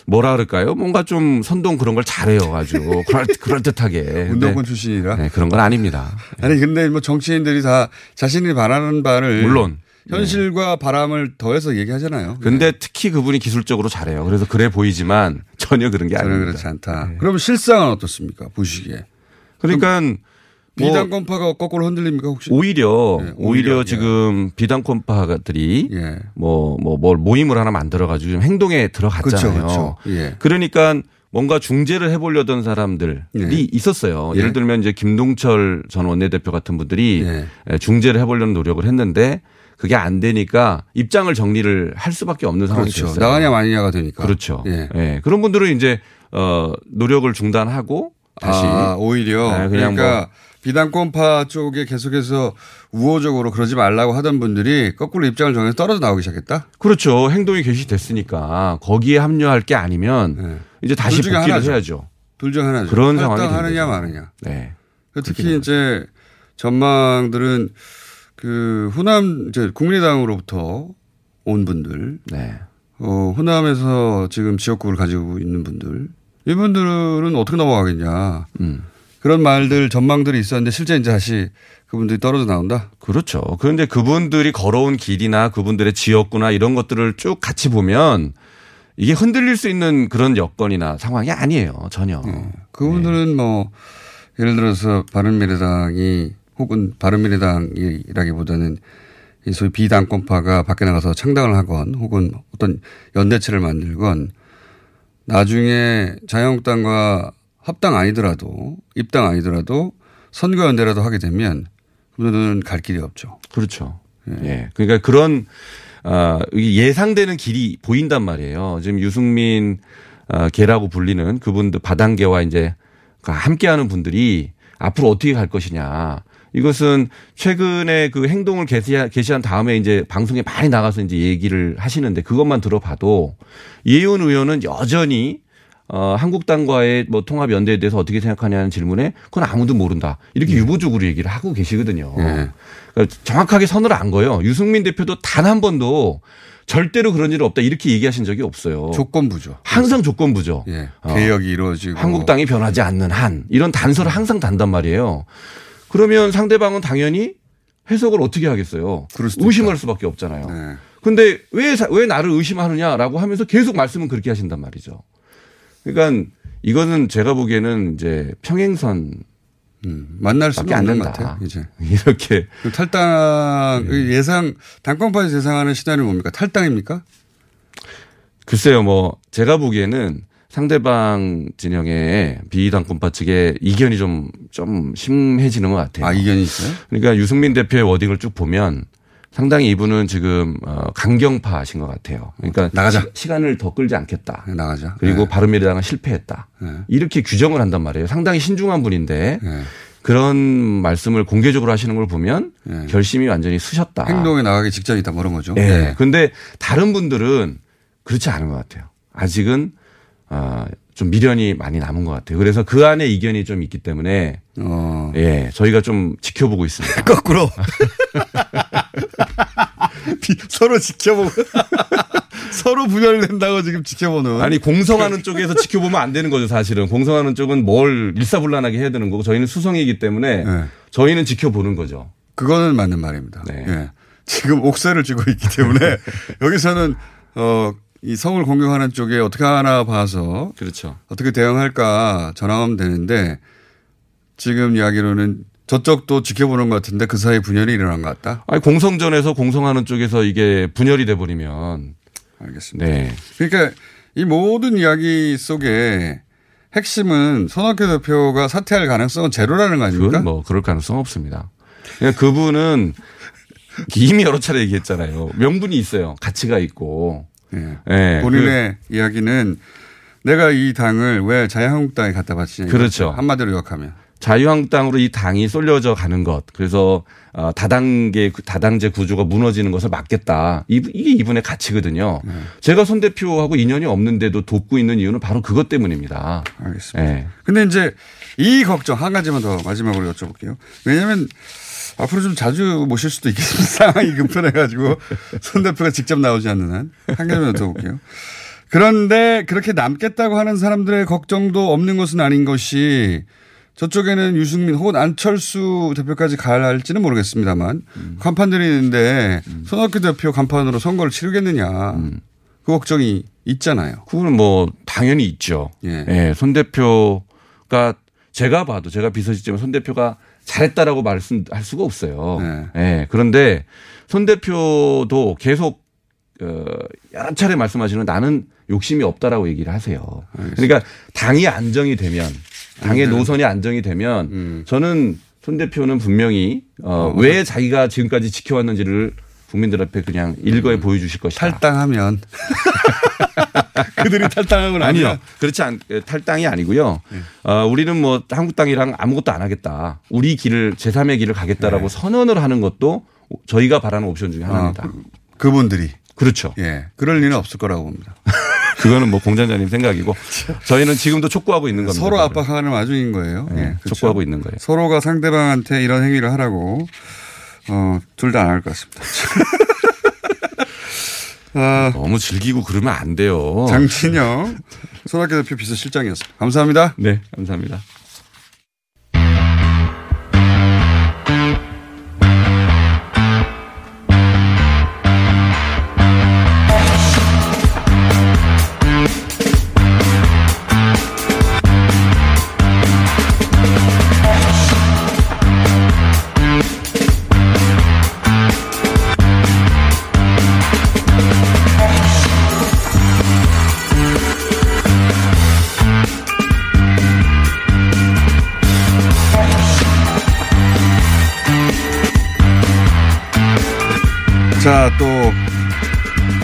Speaker 13: 뭐라 그럴까요? 뭔가 좀 선동 그런 걸 잘해요 가지고 그럴, 그럴 듯하게
Speaker 3: 운동권 출신이라 네,
Speaker 13: 그런 건 아닙니다.
Speaker 3: 아니 근데 뭐 정치인들이 다 자신이 바라는 바를 물론 현실과 바람을 더해서 얘기하잖아요.
Speaker 13: 근데 네. 특히 그분이 기술적으로 잘해요. 그래서 그래 보이지만 전혀 그런 게 전혀
Speaker 3: 아닙니다. 그렇지 않다. 네. 그럼 실상은 어떻습니까? 보시기에.
Speaker 13: 그러니까 뭐
Speaker 3: 비당권파가 거꾸로 흔들립니까 혹시?
Speaker 13: 오히려 네, 오히려, 오히려, 지금 비당권파들이 예. 뭐뭐 뭘 모임을 하나 만들어 가지고 좀 행동에 들어갔잖아요. 그렇죠, 그렇죠. 예. 그러니까 뭔가 중재를 해보려던 사람들이 예. 있었어요. 예. 예를 들면 이제 김동철 전 원내대표 같은 분들이 예. 중재를 해보려는 노력을 했는데 그게 안 되니까 입장을 정리를 할 수밖에 없는 상황이죠. 그렇죠. 나가냐
Speaker 3: 마느냐가 되니까.
Speaker 13: 그렇죠. 예. 예. 그런 분들은 이제 어 노력을 중단하고 다시 아,
Speaker 3: 오히려 아, 그러니까 뭐. 비단권파 쪽에 계속해서 우호적으로 그러지 말라고 하던 분들이 거꾸로 입장을 정해서 떨어져 나오기 시작했다.
Speaker 13: 그렇죠. 행동이 개시됐으니까 거기에 합류할 게 아니면 네. 이제 다시 복귀를 하나죠. 해야죠.
Speaker 3: 둘 중 하나죠. 그런 상황이 하느냐 마느냐.
Speaker 13: 네. 그
Speaker 3: 특히 이제 전망들은 그 호남 이제 국민의당으로부터 온 분들, 네. 어, 호남에서 지금 지역구를 가지고 있는 분들, 이분들은 어떻게 넘어가겠냐. 음. 그런 말들 전망들이 있었는데 실제 이제 다시 그분들이 떨어져 나온다.
Speaker 13: 그렇죠. 그런데 그분들이 걸어온 길이나 그분들의 지역구나 이런 것들을 쭉 같이 보면 이게 흔들릴 수 있는 그런 여건이나 상황이 아니에요 전혀. 네.
Speaker 3: 그분들은 네. 뭐 예를 들어서 바른미래당이 혹은 바른미래당이라기보다는 이 소위 비당권파가 밖에 나가서 창당을 하건 혹은 어떤 연대체를 만들건 나중에 자유한국당과 합당 아니더라도 입당 아니더라도 선거연대라도 하게 되면 그분들은 갈 길이 없죠.
Speaker 13: 그렇죠. 예. 예. 그러니까 그런 어, 예상되는 길이 보인단 말이에요. 지금 유승민 어, 아, 계라고 불리는 그분들 바당계와 이제 그 함께하는 분들이 앞으로 어떻게 갈 것이냐. 이것은 최근에 그 행동을 개시한 다음에 이제 방송에 많이 나가서 이제 얘기를 하시는데 그것만 들어봐도 이혜훈 의원은 여전히 어, 한국당과의 뭐 통합 연대에 대해서 어떻게 생각하냐는 질문에 그건 아무도 모른다. 이렇게 네. 유보적으로 얘기를 하고 계시거든요. 네. 그러니까 정확하게 선을 안 거예요. 유승민 대표도 단 한 번도 절대로 그런 일 없다 이렇게 얘기하신 적이 없어요.
Speaker 3: 조건부죠.
Speaker 13: 항상 조건부죠. 예. 어.
Speaker 3: 개혁이 이루어지고
Speaker 13: 한국당이 변하지 않는 한 이런 단서를 항상 단단 말이에요. 그러면 상대방은 당연히 해석을 어떻게 하겠어요. 의심할 수밖에 없잖아요. 네. 근데 왜, 왜 나를 의심하느냐라고 하면서 계속 말씀은 그렇게 하신단 말이죠. 그러니까 이거는 제가 보기에는 이제 평행선 음,
Speaker 3: 만날 수밖에 안 된다. 같아요,
Speaker 13: 이제 이렇게
Speaker 3: 그 탈당 네. 예. 예상 당권파에서 예상하는 시나리오 뭡니까? 탈당입니까?
Speaker 13: 글쎄요, 뭐 제가 보기에는 상대방 진영의 비당권파 측의 이견이 좀, 좀 심해지는 것 같아요.
Speaker 3: 아, 이견이 있어요?
Speaker 13: 그러니까 유승민 대표의 워딩을 쭉 보면 상당히 이분은 지금 어 강경파하신 것 같아요. 그러니까 어, 나가자. 시, 간을더 끌지 않겠다.
Speaker 3: 네, 나가자.
Speaker 13: 그리고 네. 바른미래당은 실패했다. 네. 이렇게 규정을 한단 말이에요. 상당히 신중한 분인데 네. 그런 말씀을 공개적으로 하시는 걸 보면 네. 결심이 완전히 쓰셨다.
Speaker 3: 행동에 나가기 직전이다 그런 뭐 거죠.
Speaker 13: 네. 그런데 다른 분들은 그렇지 않은 것 같아요. 아직은 아, 좀 미련이 많이 남은 것 같아요. 그래서 그 안에 이견이 좀 있기 때문에 어. 예 저희가 좀 지켜보고 있습니다.
Speaker 3: 거꾸로 서로 지켜보고 서로 분열된다고 지금 지켜보는
Speaker 13: 아니 공성하는 쪽에서 지켜보면 안 되는 거죠 사실은 공성하는 쪽은 뭘 일사불란하게 해야 되는 거고 저희는 수성이기 때문에 네. 저희는 지켜보는 거죠.
Speaker 3: 그거는 맞는 말입니다. 네. 예. 지금 옥세를 쥐고 있기 때문에 여기서는 어이 성을 공격하는 쪽에 어떻게 하나 봐서
Speaker 13: 그렇죠.
Speaker 3: 어떻게 대응할까 전화하면 되는데 지금 이야기로는 저쪽도 지켜보는 것 같은데 그 사이 분열이 일어난 것 같다.
Speaker 13: 아니 공성전에서 공성하는 쪽에서 이게 분열이 돼 버리면
Speaker 3: 알겠습니다. 네. 그러니까 이 모든 이야기 속에 핵심은 손학규 대표가 사퇴할 가능성은 제로라는 거 아닙니까?
Speaker 13: 그건 뭐 그럴 가능성 없습니다. 그분은 이미 여러 차례 얘기했잖아요. 명분이 있어요. 가치가 있고
Speaker 3: 예. 예. 본인의 그, 이야기는 내가 이 당을 왜 자유한국당에 갖다 바치냐.
Speaker 13: 그렇죠.
Speaker 3: 한마디로 요약하면.
Speaker 13: 자유한국당으로 이 당이 쏠려져 가는 것. 그래서 아, 다당계 다당제 구조가 무너지는 것을 막겠다. 이게 이분의 가치거든요. 네. 제가 손 대표하고 인연이 없는데도 돕고 있는 이유는 바로 그것 때문입니다.
Speaker 3: 알겠습니다. 네. 근데 이제 이 걱정 한 가지만 더 마지막으로 여쭤볼게요. 왜냐하면 앞으로 좀 자주 모실 수도 있겠습니다. 상황이 급변해가지고 손 대표가 직접 나오지 않는 한. 한 개만 여쭤볼게요. 그런데 그렇게 남겠다고 하는 사람들의 걱정도 없는 것은 아닌 것이 저쪽에는 유승민 혹은 안철수 대표까지 가야 할지는 모르겠습니다만 음. 간판들이 있는데 음. 손학규 대표 간판으로 선거를 치르겠느냐 음. 그 걱정이 있잖아요.
Speaker 13: 그거는 뭐 당연히 있죠. 예. 예. 손 대표가 제가 봐도 제가 비서실장손 대표가 잘했다라고 말씀할 수가 없어요. 네. 네. 그런데 손 대표도 계속 어, 여러 차례 말씀하시는 나는 욕심이 없다라고 얘기를 하세요. 그러니까 당이 안정이 되면 당의 네. 노선이 안정이 되면 음. 저는 손 대표는 분명히 어, 어, 왜 자기가 지금까지 지켜왔는지를 국민들 앞에 그냥 일거에 음. 보여주실 것이다.
Speaker 3: 탈당하면
Speaker 13: 그들이 탈당하면 아니요. 그렇지 않 예, 탈당이 아니고요. 네. 어, 우리는 뭐 한국당이랑 아무것도 안 하겠다. 우리 길을 제3의 길을 가겠다라고 네. 선언을 하는 것도 저희가 바라는 옵션 중에 하나입니다.
Speaker 3: 아, 그, 분들이
Speaker 13: 그렇죠.
Speaker 3: 예, 그럴 일은 없을 거라고 봅니다.
Speaker 13: 그거는 뭐 공장장님 생각이고 저희는 지금도 촉구하고 있는 겁니다.
Speaker 3: 서로 압박하는 와중인 거예요. 예, 네, 그렇죠.
Speaker 13: 촉구하고 있는 거예요.
Speaker 3: 서로가 상대방한테 이런 행위를 하라고 어, 둘 다 안 할 것 같습니다.
Speaker 13: 아, 너무 즐기고 그러면 안 돼요.
Speaker 3: 장진영 소학교 대표 비서실장이었습니다. 감사합니다.
Speaker 13: 네, 감사합니다.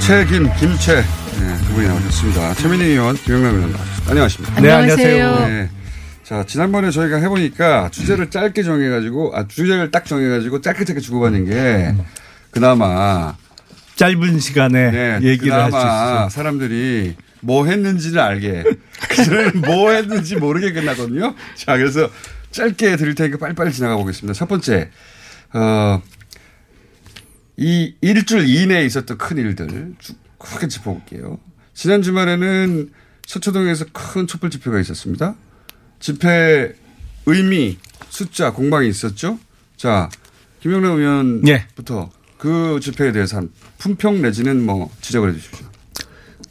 Speaker 3: 이세김, 김채 네, 예, 두 분이 나오셨습니다. 최민희 의원, 김영남 의원 나오셨습니다. 안녕하십니까.
Speaker 14: 네, 안녕하세요. 네.
Speaker 3: 자, 지난번에 저희가 해보니까 주제를 짧게 정해가지고, 아, 주제를 딱 정해가지고 짧게 짧게 주고받는 게 그나마
Speaker 15: 짧은 시간에 네, 얘기를 할 수 있어요.
Speaker 3: 사람들이 뭐 했는지를 알게. 그전에는 뭐 했는지 모르게 끝나거든요. 자, 그래서 짧게 드릴 테니까 빨리빨리 지나가 보겠습니다. 첫 번째, 어, 이 일주일 이내에 있었던 큰 일들 쭉 크게 짚어볼게요. 지난 주말에는 서초동에서 큰 촛불 집회가 있었습니다. 집회 의미, 숫자, 공방이 있었죠. 자, 김영래 의원부터 예. 그 집회에 대해서 한 품평 내지는 뭐 지적을 해 주십시오.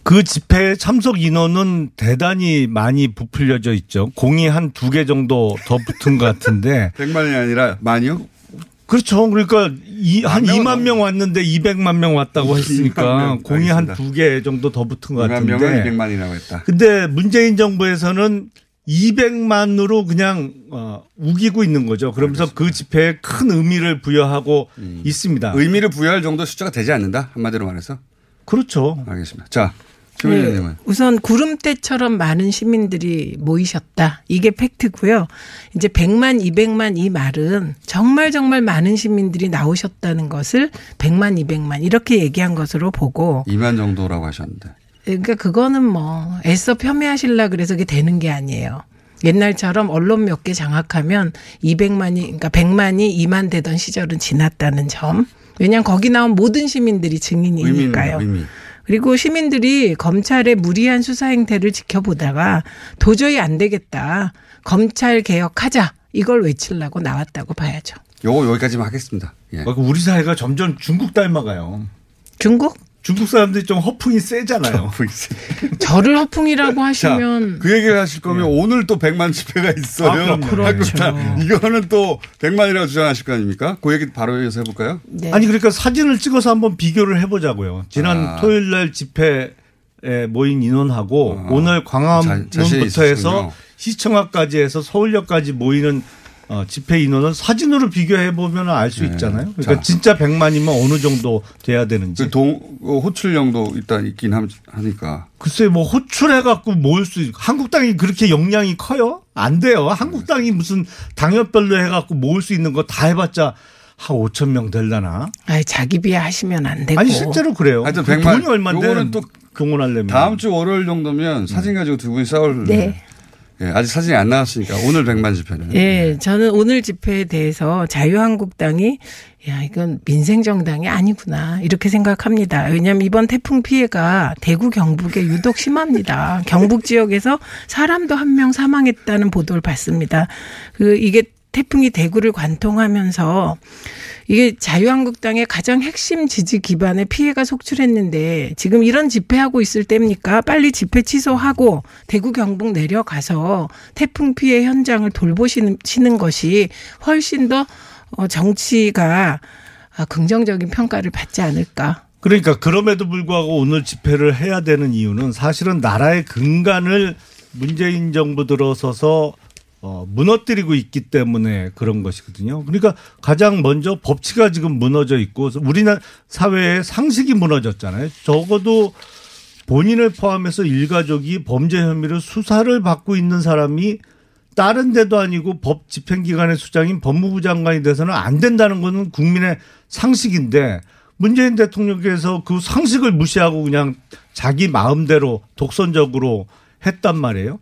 Speaker 15: 그 집회 참석 인원은 대단히 많이 부풀려져 있죠. 공이 한 두 개 정도 더 붙은 것 같은데.
Speaker 3: 100만이 아니라 많이요
Speaker 15: 그렇죠. 그러니까 이, 한 2만 명 왔는데 200만 명 왔다고 했으니까 공이 한 두 개 정도 더 붙은 것 같은데. 2만 명은 200만이라고 했다. 근데 문재인 정부에서는 200만으로 그냥 어, 우기고 있는 거죠. 그러면서 그 알겠습니다. 그 집회에 큰 의미를 부여하고 음. 있습니다.
Speaker 3: 의미를 부여할 정도 숫자가 되지 않는다 한마디로 말해서.
Speaker 15: 그렇죠.
Speaker 3: 알겠습니다. 자
Speaker 14: 네, 우선 구름대처럼 많은 시민들이 모이셨다. 이게 팩트고요. 이제 100만, 200만 이 말은 정말 정말 많은 시민들이 나오셨다는 것을 100만, 200만 이렇게 얘기한 것으로 보고
Speaker 3: 2만 정도라고 하셨는데.
Speaker 14: 예, 그러니까 그거는 뭐 애써 폄훼하실라 그래서 그게 되는 게 아니에요. 옛날처럼 언론 몇 개 장악하면 200만이 그러니까 100만이 2만 되던 시절은 지났다는 점. 왜냐하면 거기 나온 모든 시민들이 증인이니까요. 의미입니다, 의미. 그리고 시민들이 검찰의 무리한 수사 행태를 지켜보다가 도저히 안 되겠다. 검찰 개혁하자. 이걸 외치려고 나왔다고 봐야죠.
Speaker 3: 요거 여기까지만 하겠습니다. 예.
Speaker 15: 어, 그 우리 사회가 점점 중국 닮아가요.
Speaker 14: 중국?
Speaker 15: 중국 사람들이 좀 허풍이 세잖아요. 허풍이 세.
Speaker 14: 저를 허풍이라고 하시면
Speaker 3: 자, 그 얘기를 하실 거면 예. 오늘 또백만 집회가 있어요. 아, 아 그렇죠. 그렇죠. 이거는 또백만이라고 주장하실 거 아닙니까? 그 얘기 바로 여기서 해볼까요? 네.
Speaker 15: 아니 그러니까 사진을 찍어서 한번 비교를 해보자고요. 지난 아. 토요일 날 집회 에 모인 인원하고 아, 오늘 광화문부터 해서 시청학까지 해서 서울역까지 모이는 어, 집회 인원은 사진으로 비교해 보면 알수 네. 있잖아요. 그러니까 자. 진짜 100만이면 어느 정도 돼야 되는지. 그
Speaker 3: 동, 어, 호출령도 일단 있긴 하니까.
Speaker 15: 글쎄 뭐 호출해 갖고 모을 수 있, 한국당이 그렇게 역량이 커요? 안 돼요. 한국당이 무슨 당협별로 해 갖고 모을 수 있는 거 다 해봤자 한 5천 명 될라나?
Speaker 14: 아니 자기 비하 하시면 안 되고.
Speaker 15: 아니 실제로 그래요. 하여튼 100만. 그 돈이 얼마인데? 요거는 또 경원하려면
Speaker 3: 다음 주 월요일 정도면 사진 음. 가지고 두 분이 싸울 네. 예, 아직 사진이 안 나왔으니까 오늘 백만 집회는.
Speaker 14: 예, 예, 저는 오늘 집회에 대해서 자유한국당이 야, 이건 민생정당이 아니구나. 이렇게 생각합니다. 왜냐하면 이번 태풍 피해가 대구 경북에 유독 심합니다. 경북 지역에서 사람도 한 명 사망했다는 보도를 봤습니다. 그, 이게 태풍이 대구를 관통하면서 이게 자유한국당의 가장 핵심 지지 기반의 피해가 속출했는데 지금 이런 집회하고 있을 때입니까? 빨리 집회 취소하고 대구 경북 내려가서 태풍 피해 현장을 돌보시는 것이 훨씬 더 어, 정치가 아, 긍정적인 평가를 받지 않을까.
Speaker 15: 그러니까 그럼에도 불구하고 오늘 집회를 해야 되는 이유는 사실은 나라의 근간을 문재인 정부 들어서서 어, 무너뜨리고 있기 때문에 그런 것이거든요. 그러니까 가장 먼저 법치가 지금 무너져 있고 우리나라 사회의 상식이 무너졌잖아요. 적어도 본인을 포함해서 일가족이 범죄 혐의로 수사를 받고 있는 사람이 다른 데도 아니고 법 집행기관의 수장인 법무부 장관이 돼서는 안 된다는 것은 국민의 상식인데 문재인 대통령께서 그 상식을 무시하고 그냥 자기 마음대로 독선적으로 했단 말이에요.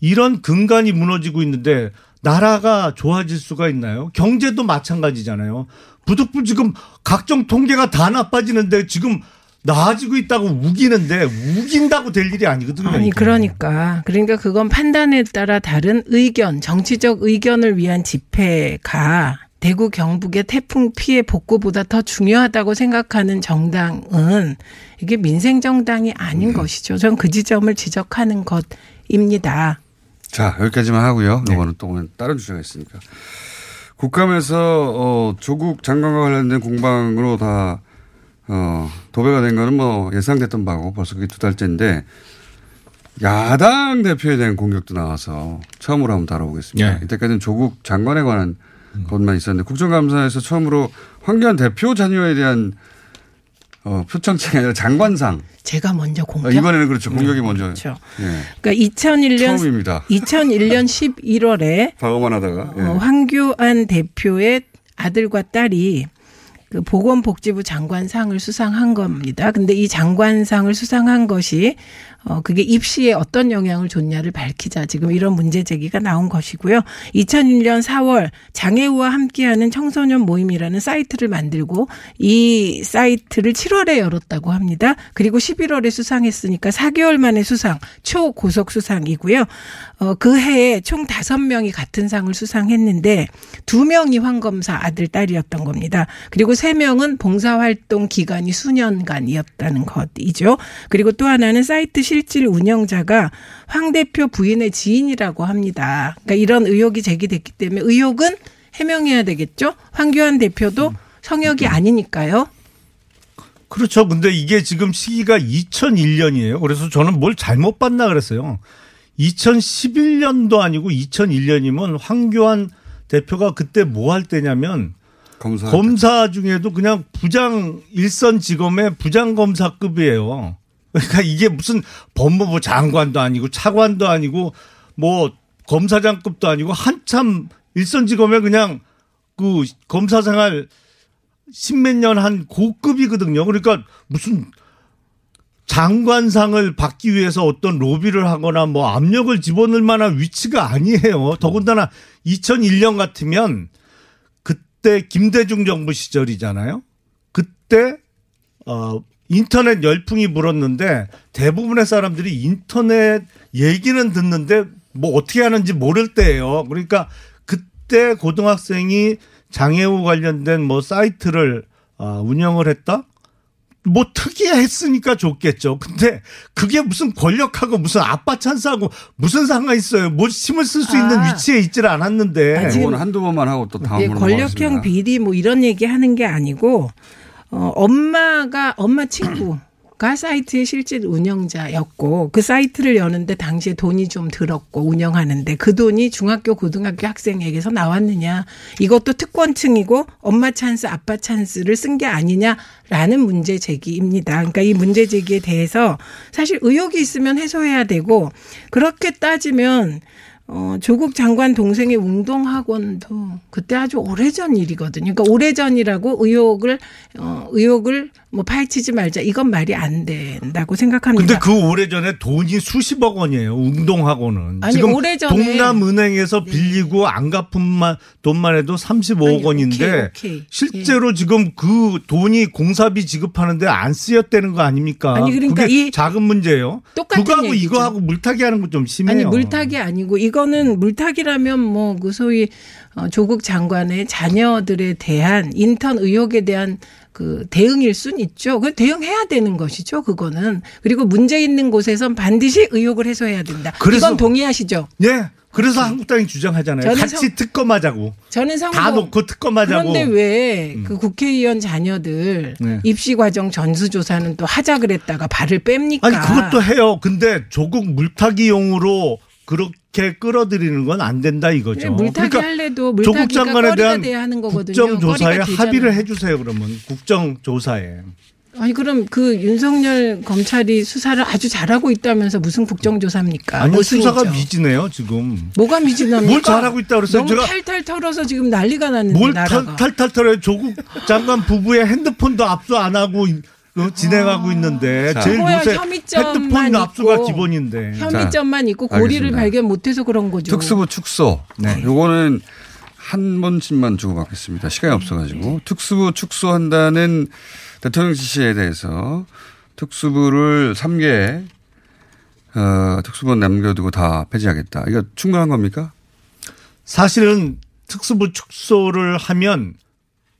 Speaker 15: 이런 근간이 무너지고 있는데 나라가 좋아질 수가 있나요? 경제도 마찬가지잖아요. 부득불 지금 각종 통계가 다 나빠지는데 지금 나아지고 있다고 우기는데 우긴다고 될 일이 아니거든요.
Speaker 14: 아니 그러니까. 그러니까 그러니까 그건 판단에 따라 다른 의견, 정치적 의견을 위한 집회가 대구 경북의 태풍 피해 복구보다 더 중요하다고 생각하는 정당은 이게 민생 정당이 아닌 네. 것이죠. 전 그 지점을 지적하는 것입니다.
Speaker 3: 자, 여기까지만 하고요. 네. 이거는 또 오늘 다른 주제가 있으니까. 국감에서 어, 조국 장관과 관련된 공방으로 다 어, 도배가 된 거는 뭐 예상됐던 바고 벌써 그게 두 달째인데 야당 대표에 대한 공격도 나와서 처음으로 한번 다뤄보겠습니다. 네. 이때까지는 조국 장관에 관한 음. 것만 있었는데 국정감사에서 처음으로 황교안 대표 자녀에 대한 어, 표창장이 아니라 장관상.
Speaker 14: 제가 먼저 아, 공격. 아,
Speaker 3: 이번에는 그렇죠. 공격이 네. 먼저.
Speaker 14: 그렇죠. 예. 그러니까 2001년 처음입니다. 2001년 11월에
Speaker 3: 방어만 하다가
Speaker 14: 어,
Speaker 3: 예. 어,
Speaker 14: 황교안 대표의 아들과 딸이 그 보건복지부 장관상을 수상한 겁니다. 근데 이 장관상을 수상한 것이 어, 그게 입시에 어떤 영향을 줬냐를 밝히자 지금 이런 문제 제기가 나온 것이고요. 2001년 4월 장애우와 함께하는 청소년 모임이라는 사이트를 만들고 이 사이트를 7월에 열었다고 합니다. 그리고 11월에 수상했으니까 4개월 만에 수상, 초고속 수상이고요. 어, 그 해에 총 5명이 같은 상을 수상했는데 2명이 황검사 아들, 딸이었던 겁니다. 그리고 3명은 봉사활동 기간이 수년간이었다는 것이죠. 그리고 또 하나는 사이트 실 실질 운영자가 황 대표 부인의 지인이라고 합니다. 그러니까 이런 의혹이 제기됐기 때문에 의혹은 해명해야 되겠죠. 황교안 대표도 성역이 음. 아니니까요.
Speaker 15: 그렇죠. 근데 이게 지금 시기가 2001년이에요. 그래서 저는 뭘 잘못 봤나 그랬어요. 2011년도 아니고 2001년이면 황교안 대표가 그때 뭐 할 때냐면 검사, 검 중에도 그냥 부장 일선 직업의 부장 검사급이에요. 그러니까 이게 무슨 법무부 장관도 아니고 차관도 아니고 뭐 검사장급도 아니고 한참 일선지검에 그냥 그 검사 생활 십몇 년 한 고급이거든요. 그러니까 무슨 장관상을 받기 위해서 어떤 로비를 하거나 뭐 압력을 집어넣을 만한 위치가 아니에요. 더군다나 2001년 같으면 그때 김대중 정부 시절이잖아요. 그때 어 인터넷 열풍이 불었는데 대부분의 사람들이 인터넷 얘기는 듣는데 뭐 어떻게 하는지 모를 때예요. 그러니까 그때 고등학생이 장애우 관련된 뭐 사이트를 어, 운영을 했다? 뭐 특이했으니까 좋겠죠. 근데 그게 무슨 권력하고 무슨 아빠 찬스하고 무슨 상관이 있어요. 뭐 힘을 쓸수 아. 있는 위치에 있질 않았는데. 이건
Speaker 3: 한두 번만 하고 또 다음으로
Speaker 14: 네, 권력형 비리 뭐 이런 얘기 하는 게 아니고 어, 엄마가 엄마 친구. 가 사이트의 실제 운영자였고 그 사이트를 여는데 당시에 돈이 좀 들었고 운영하는데 그 돈이 중학교 고등학교 학생에게서 나왔느냐 이것도 특권층이고 엄마 찬스 아빠 찬스를 쓴 게 아니냐라는 문제 제기입니다. 그러니까 이 문제 제기에 대해서 사실 의혹이 있으면 해소해야 되고 그렇게 따지면 어, 조국 장관 동생의 운동학원도 그때 아주 오래전 일이거든요. 그러니까 오래전이라고 의혹을, 어, 의혹을 뭐 파헤치지 말자 이건 말이 안 된다고 생각합니다.
Speaker 15: 근데 그 오래전에 돈이 수십억 원이에요. 운동하고는
Speaker 14: 아니, 지금 오래전에
Speaker 15: 동남은행에서 네. 빌리고 안 갚은 만 돈만 해도 35억 아니, 원인데 오케이, 오케이. 예. 실제로 예. 지금 그 돈이 공사비 지급하는데 안 쓰였다는 거 아닙니까? 아니 그러니까 이 작은 문제예요. 똑같은 그거하고 얘기죠. 이거하고 물타기 하는 거 좀 심해요. 아니
Speaker 14: 물타기 아니고 이거는 물타기라면 뭐그 소위 어, 조국 장관의 자녀들에 대한 인턴 의혹에 대한 그 대응일 순 있죠. 그 대응해야 되는 것이죠. 그거는 그리고 문제 있는 곳에선 반드시 의혹을 해소해야 된다. 그래서, 이건 동의하시죠?
Speaker 15: 예. 그래서 한국당이 주장하잖아요. 같이 성, 특검하자고. 저는 성공. 다 놓고 특검하자고.
Speaker 14: 그런데 왜그 음. 국회의원 자녀들 네. 입시 과정 전수조사는 또 하자 그랬다가 발을
Speaker 15: 뺍니까? 아니 그것도 해요. 근데 조국 물타기용으로 그렇게 이렇게 끌어들이는 건 안 된다 이거죠.
Speaker 14: 물타기 그러니까 할래도 물타기가 조국 장관에 대한
Speaker 15: 하는 거거든요. 국정조사에 합의를 해주세요 그러면 국정조사에.
Speaker 14: 아니 그럼 그 윤석열 검찰이 수사를 아주 잘하고 있다면서 무슨 국정조사입니까? 아니
Speaker 15: 뭐 수사가 미지네요 지금.
Speaker 14: 뭐가 미지납니까?
Speaker 15: 뭘 잘하고 있다 그랬어요?
Speaker 14: 너무 탈탈 털어서 지금 난리가 났는데
Speaker 15: 뭘 나라가. 탈탈 털어요? 조국 장관 부부의 핸드폰도 압수 안 하고 어, 진행하고 아. 있는데 자. 제일 요새 혐의점만 핸드폰 있고. 압수가 기본인데
Speaker 14: 혐의점만 있고 고리를 알겠습니다. 발견 못해서 그런 거죠.
Speaker 3: 특수부 축소. 네. 요거는 한 번씩만 주고받겠습니다. 시간이 없어가지고 네. 특수부 축소한다는 대통령 지시에 대해서 특수부를 3개 어, 특수본 남겨두고 다 폐지하겠다. 이거 충분한 겁니까?
Speaker 15: 사실은 특수부 축소를 하면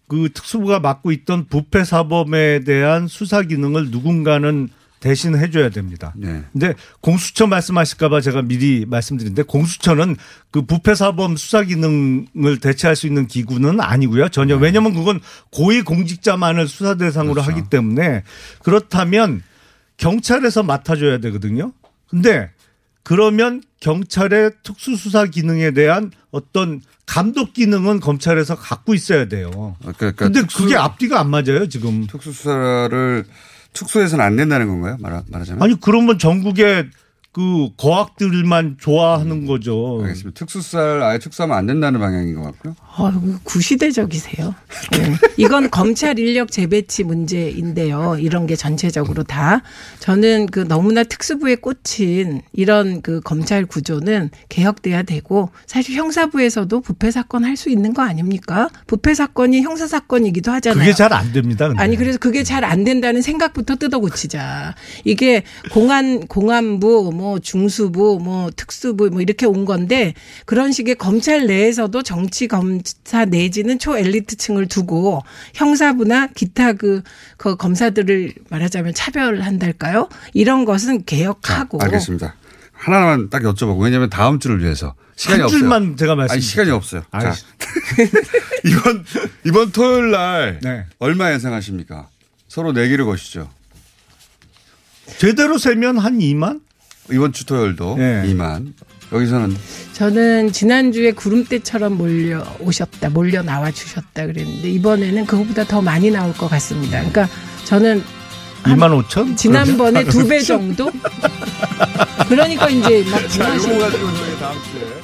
Speaker 15: 그 특수부가 맡고 있던 부패 사범에 대한 수사 기능을 누군가는 대신 해줘야 됩니다. 네. 근데 공수처 말씀하실까봐 제가 미리 말씀드린데 공수처는 그 부패 사범 수사 기능을 대체할 수 있는 기구는 아니고요. 전혀 네. 왜냐하면 그건 고위 공직자만을 수사 대상으로 그렇죠. 하기 때문에 그렇다면 경찰에서 맡아줘야 되거든요. 근데 그러면 경찰의 특수수사 기능에 대한 어떤 감독 기능은 검찰에서 갖고 있어야 돼요. 아, 그러니까, 그런데 그러니까 그게 앞뒤가 안 맞아요 지금.
Speaker 3: 특수수사를 특수해서는 안 된다는 건가요? 말하, 말하자면. 아니
Speaker 15: 그러면 전국에 그 거학들만 좋아하는 음. 거죠.
Speaker 3: 알겠습니다. 특수살 아예 특수하면 안 된다는 방향인 것 같고요. 아유,
Speaker 14: 구시대적이세요. 네. 이건 검찰 인력 재배치 문제인데요. 이런 게 전체적으로 다 저는 그 너무나 특수부에 꽂힌 이런 그 검찰 구조는 개혁돼야 되고 사실 형사부에서도 부패 사건 할 수 있는 거 아닙니까? 부패 사건이 형사 사건이기도 하잖아요. 그게
Speaker 15: 잘 안 됩니다.
Speaker 14: 근데. 아니 그래서 그게 잘 안 된다는 생각부터 뜯어고치자. 이게 공안 공안부 뭐뭐 중수부 뭐 특수부 뭐 이렇게 온 건데 그런 식의 검찰 내에서도 정치 검사 내지는 초엘리트층을 두고 형사부나 기타 그, 그 검사들을 말하자면 차별한달까요? 이런 것은 개혁하고
Speaker 3: 자, 알겠습니다. 하나만 딱 여쭤보고 왜냐하면 다음 주를 위해서 시간이
Speaker 15: 없어요. 제가 말씀. 아니
Speaker 3: 시간이 없어요. 자, 이번 이번 토요일 날 네. 얼마 예상하십니까? 서로 내기를 네 거시죠.
Speaker 15: 제대로 세면 한 2만?
Speaker 3: 이번 주 토요일도 예. 2만. 여기서는
Speaker 14: 저는 지난주에 구름대처럼 몰려 오셨다, 몰려 나와 주셨다 그랬는데 이번에는 그거보다더 많이 나올 것 같습니다. 네. 그러니까 저는
Speaker 15: 2만 5천?
Speaker 14: 지난번에 두 배 정도? 그러니까 이제 막 지나신. 거 가지고 다음 주에.